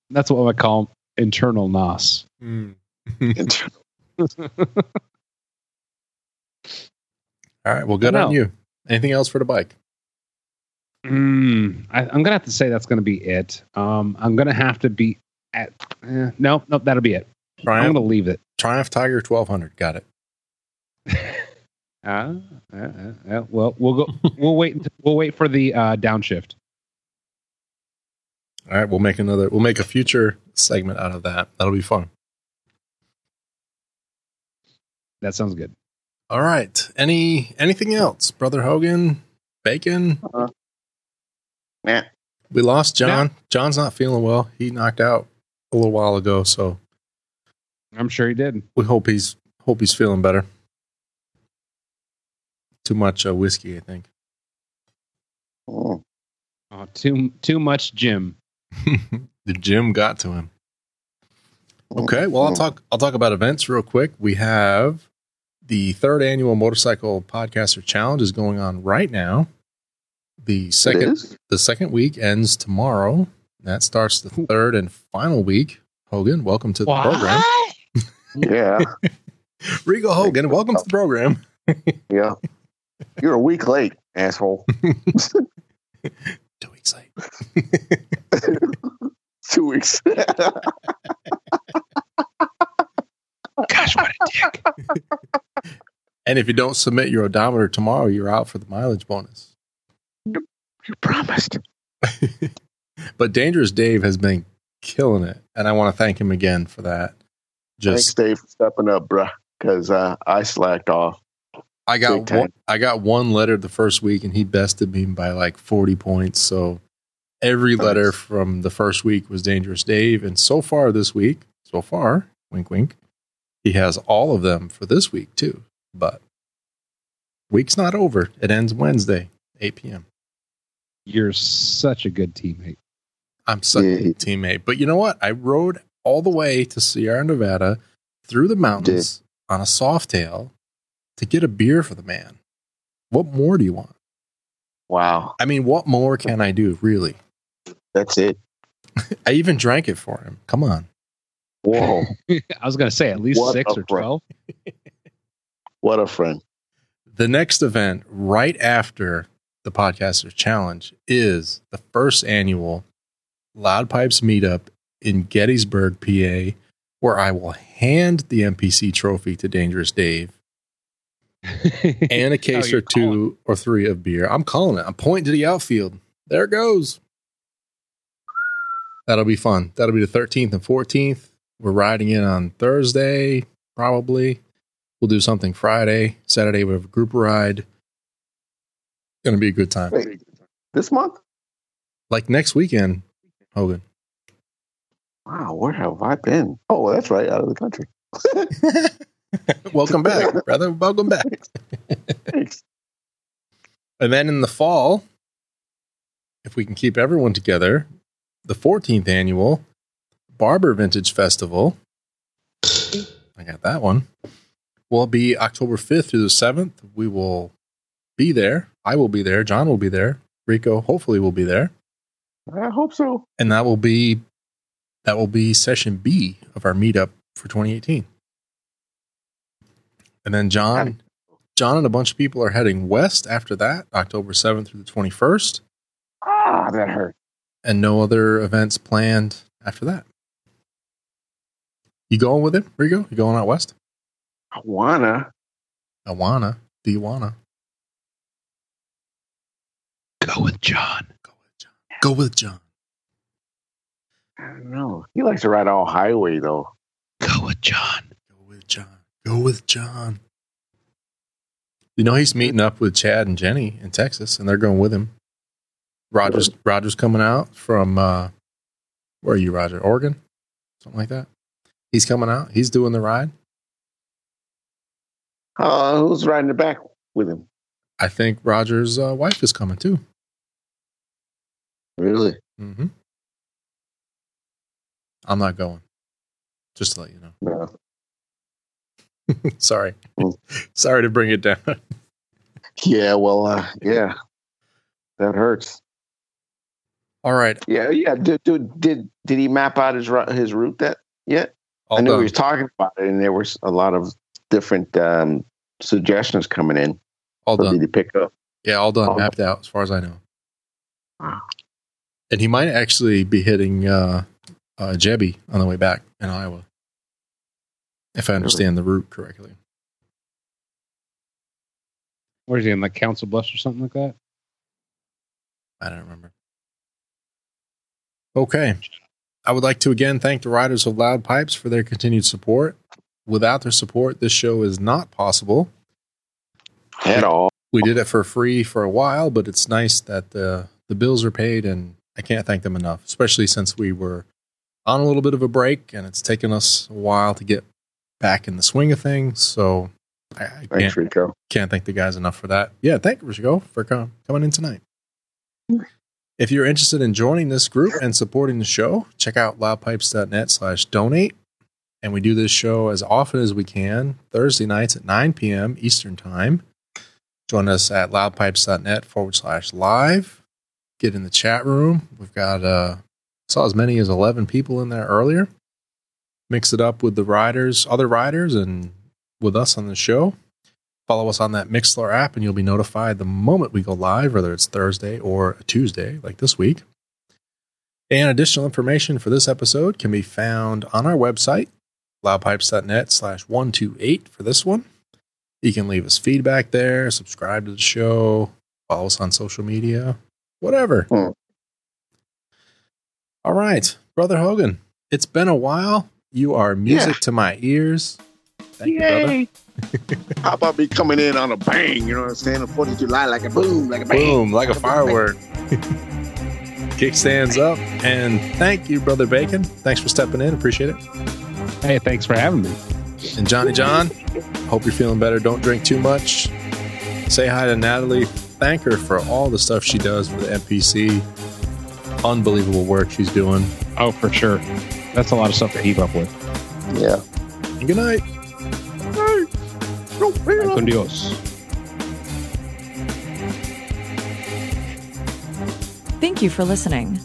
That's what I call internal nos. All right. Well, good on you. Anything else for the bike? Mm, I, I'm gonna have to say that's gonna be it. Um, I'm gonna have to be at. Eh, no, no, that'll be it. I'm gonna leave it. Triumph Tiger 1200. Got it. Uh, uh, uh, uh, well, we'll go. We'll wait. until- We'll wait for the uh, downshift. All right. We'll make another, we'll make a future segment out of that. That'll be fun. That sounds good. All right. Any, anything else? Brother Hogan, Bacon? Nah. We lost John. John's not feeling well. He knocked out a little while ago. So I'm sure he did. we hope he's, hope he's feeling better. Too much uh, whiskey, I think. Oh. Oh, too too much Jim. the gym got to him. Okay, well, I'll talk. I'll talk about events real quick. We have the third annual motorcycle podcaster challenge is going on right now. The second, the second week ends tomorrow. That starts the third and final week. Hogan, welcome to the program. Yeah. Regal Hogan, welcome to the program. Yeah. You're a week late, asshole. Two weeks late. Two weeks. Gosh, what a dick. And if you don't submit your odometer tomorrow, you're out for the mileage bonus. you promised. but Dangerous Dave has been killing it, and I want to thank him again for that. Just Thanks, Dave, for stepping up, bruh. Because uh, I slacked off. I got one, I got one letter the first week, and he bested me by like forty points. So every Nice. letter from the first week was Dangerous Dave, and so far this week, so far, wink wink, he has all of them for this week too. But week's not over; it ends Wednesday, eight p.m. You're such a good teammate. I'm such a good teammate. But you know what? I rode all the way to Sierra Nevada through the mountains on a soft softail to get a beer for the man. What more do you want? Wow. I mean, what more can I do, really? That's it. I even drank it for him. Come on. Whoa. I was going to say at least What six or friend. 12. what a friend. The next event, right after the Podcasters Challenge, is the first annual Loud Pipes meetup in Gettysburg, PA, where I will hand the MPC trophy to Dangerous Dave and a oh, case Oh, or two or three of beer. I'm calling it. I'm pointing to the outfield. There it goes. That'll be fun. That'll be the 13th and 14th. We're riding in on Thursday, probably. We'll do something Friday. Saturday, we have a group ride. Going to be a good time. Wait, this month? Like next weekend, Hogan. Wow, where have I been? Oh, that's right, out of the country. Welcome back, brother. Welcome back. Thanks. And then in the fall, if we can keep everyone together, the 14th annual Barber Vintage Festival. I got that one. Will be October 5th through the 7th. We will be there. I will be there. John will be there. Rico hopefully will be there. I hope so. And that will be that will be session B of our meetup for 2018. And then John John and a bunch of people are heading west after that, October 7th through the 21st, Ah, that hurt. and no other events planned after that. You going with him, Rico? You going You going out west? I wanna. I wanna. Do you wanna? Go with John. Go with John. Go with John. I don't know. He likes to ride all highway though. Go with John. Go with John. Go with John. You know he's meeting up with Chad and Jenny in Texas, and they're going with him. Rogers Rogers coming out from uh, where are you, Roger? Oregon, something like that. He's coming out. He's doing the ride. Uh, who's riding the back with him? I think Roger's uh, wife is coming too. Really? hmm I'm not going. Just to let you know. No. Sorry. Mm. Sorry to bring it down. Yeah. Well. Uh, yeah. That hurts. All right. Yeah. Yeah. Did did did, did he map out his his route that yet? All I knew done. he was talking about it, and there was a lot of different um, suggestions coming in All done. to pick up. Yeah, all done. All Mapped out as far as I know. Wow. And he might actually be hitting uh, uh, Jebby on the way back in Iowa, if I understand the route correctly. Where's he in like Council Bluffs or something like that? I don't remember. Okay. I would like to again thank the riders of Loud Pipes for their continued support. Without their support, this show is not possible. At all. We did it for free for a while, but it's nice that the the bills are paid, and I can't thank them enough. Especially since we were on a little bit of a break, and it's taken us a while to get back in the swing of things. So I, I can't, Rico. can't thank the guys enough for that. Yeah, thank you, Rico, for com- coming in tonight. If you're interested in joining this group and supporting the show, check out loudpipes.net slash donate. And we do this show as often as we can, Thursday nights at 9 p.m. Eastern Time. Join us at loudpipes.net forward slash live. Get in the chat room. We've got, uh, saw as many as 11 people in there earlier. Mix it up with the riders, other riders, and with us on the show. Follow us on that Mixler app, and you'll be notified the moment we go live, whether it's Thursday or a Tuesday, like this week. And additional information for this episode can be found on our website, loudpipes.net slash 128 for this one. You can leave us feedback there, subscribe to the show, follow us on social media, whatever. Hmm. All right, Brother Hogan, it's been a while. You are music Yeah. to my ears. Thank you, brother. How about me coming in on a bang? You know what I'm saying? A 4th of July, like a boom, like a bang. Boom, like a firework. Kickstands up. And thank you, Brother Bacon. Thanks for stepping in. Appreciate it. Hey, thanks for having me. And Johnny John, hope you're feeling better. Don't drink too much. Say hi to Natalie. Thank her for all the stuff she does for the MPC. Unbelievable work she's doing. Oh, for sure. That's a lot of stuff to keep up with. Yeah. And good night. Con Dios. Thank you for listening.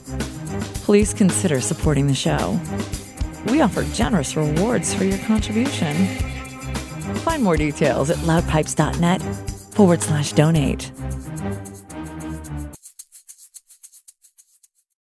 Please consider supporting the show. We offer generous rewards for your contribution. Find more details at loudpipes.net forward slash donate.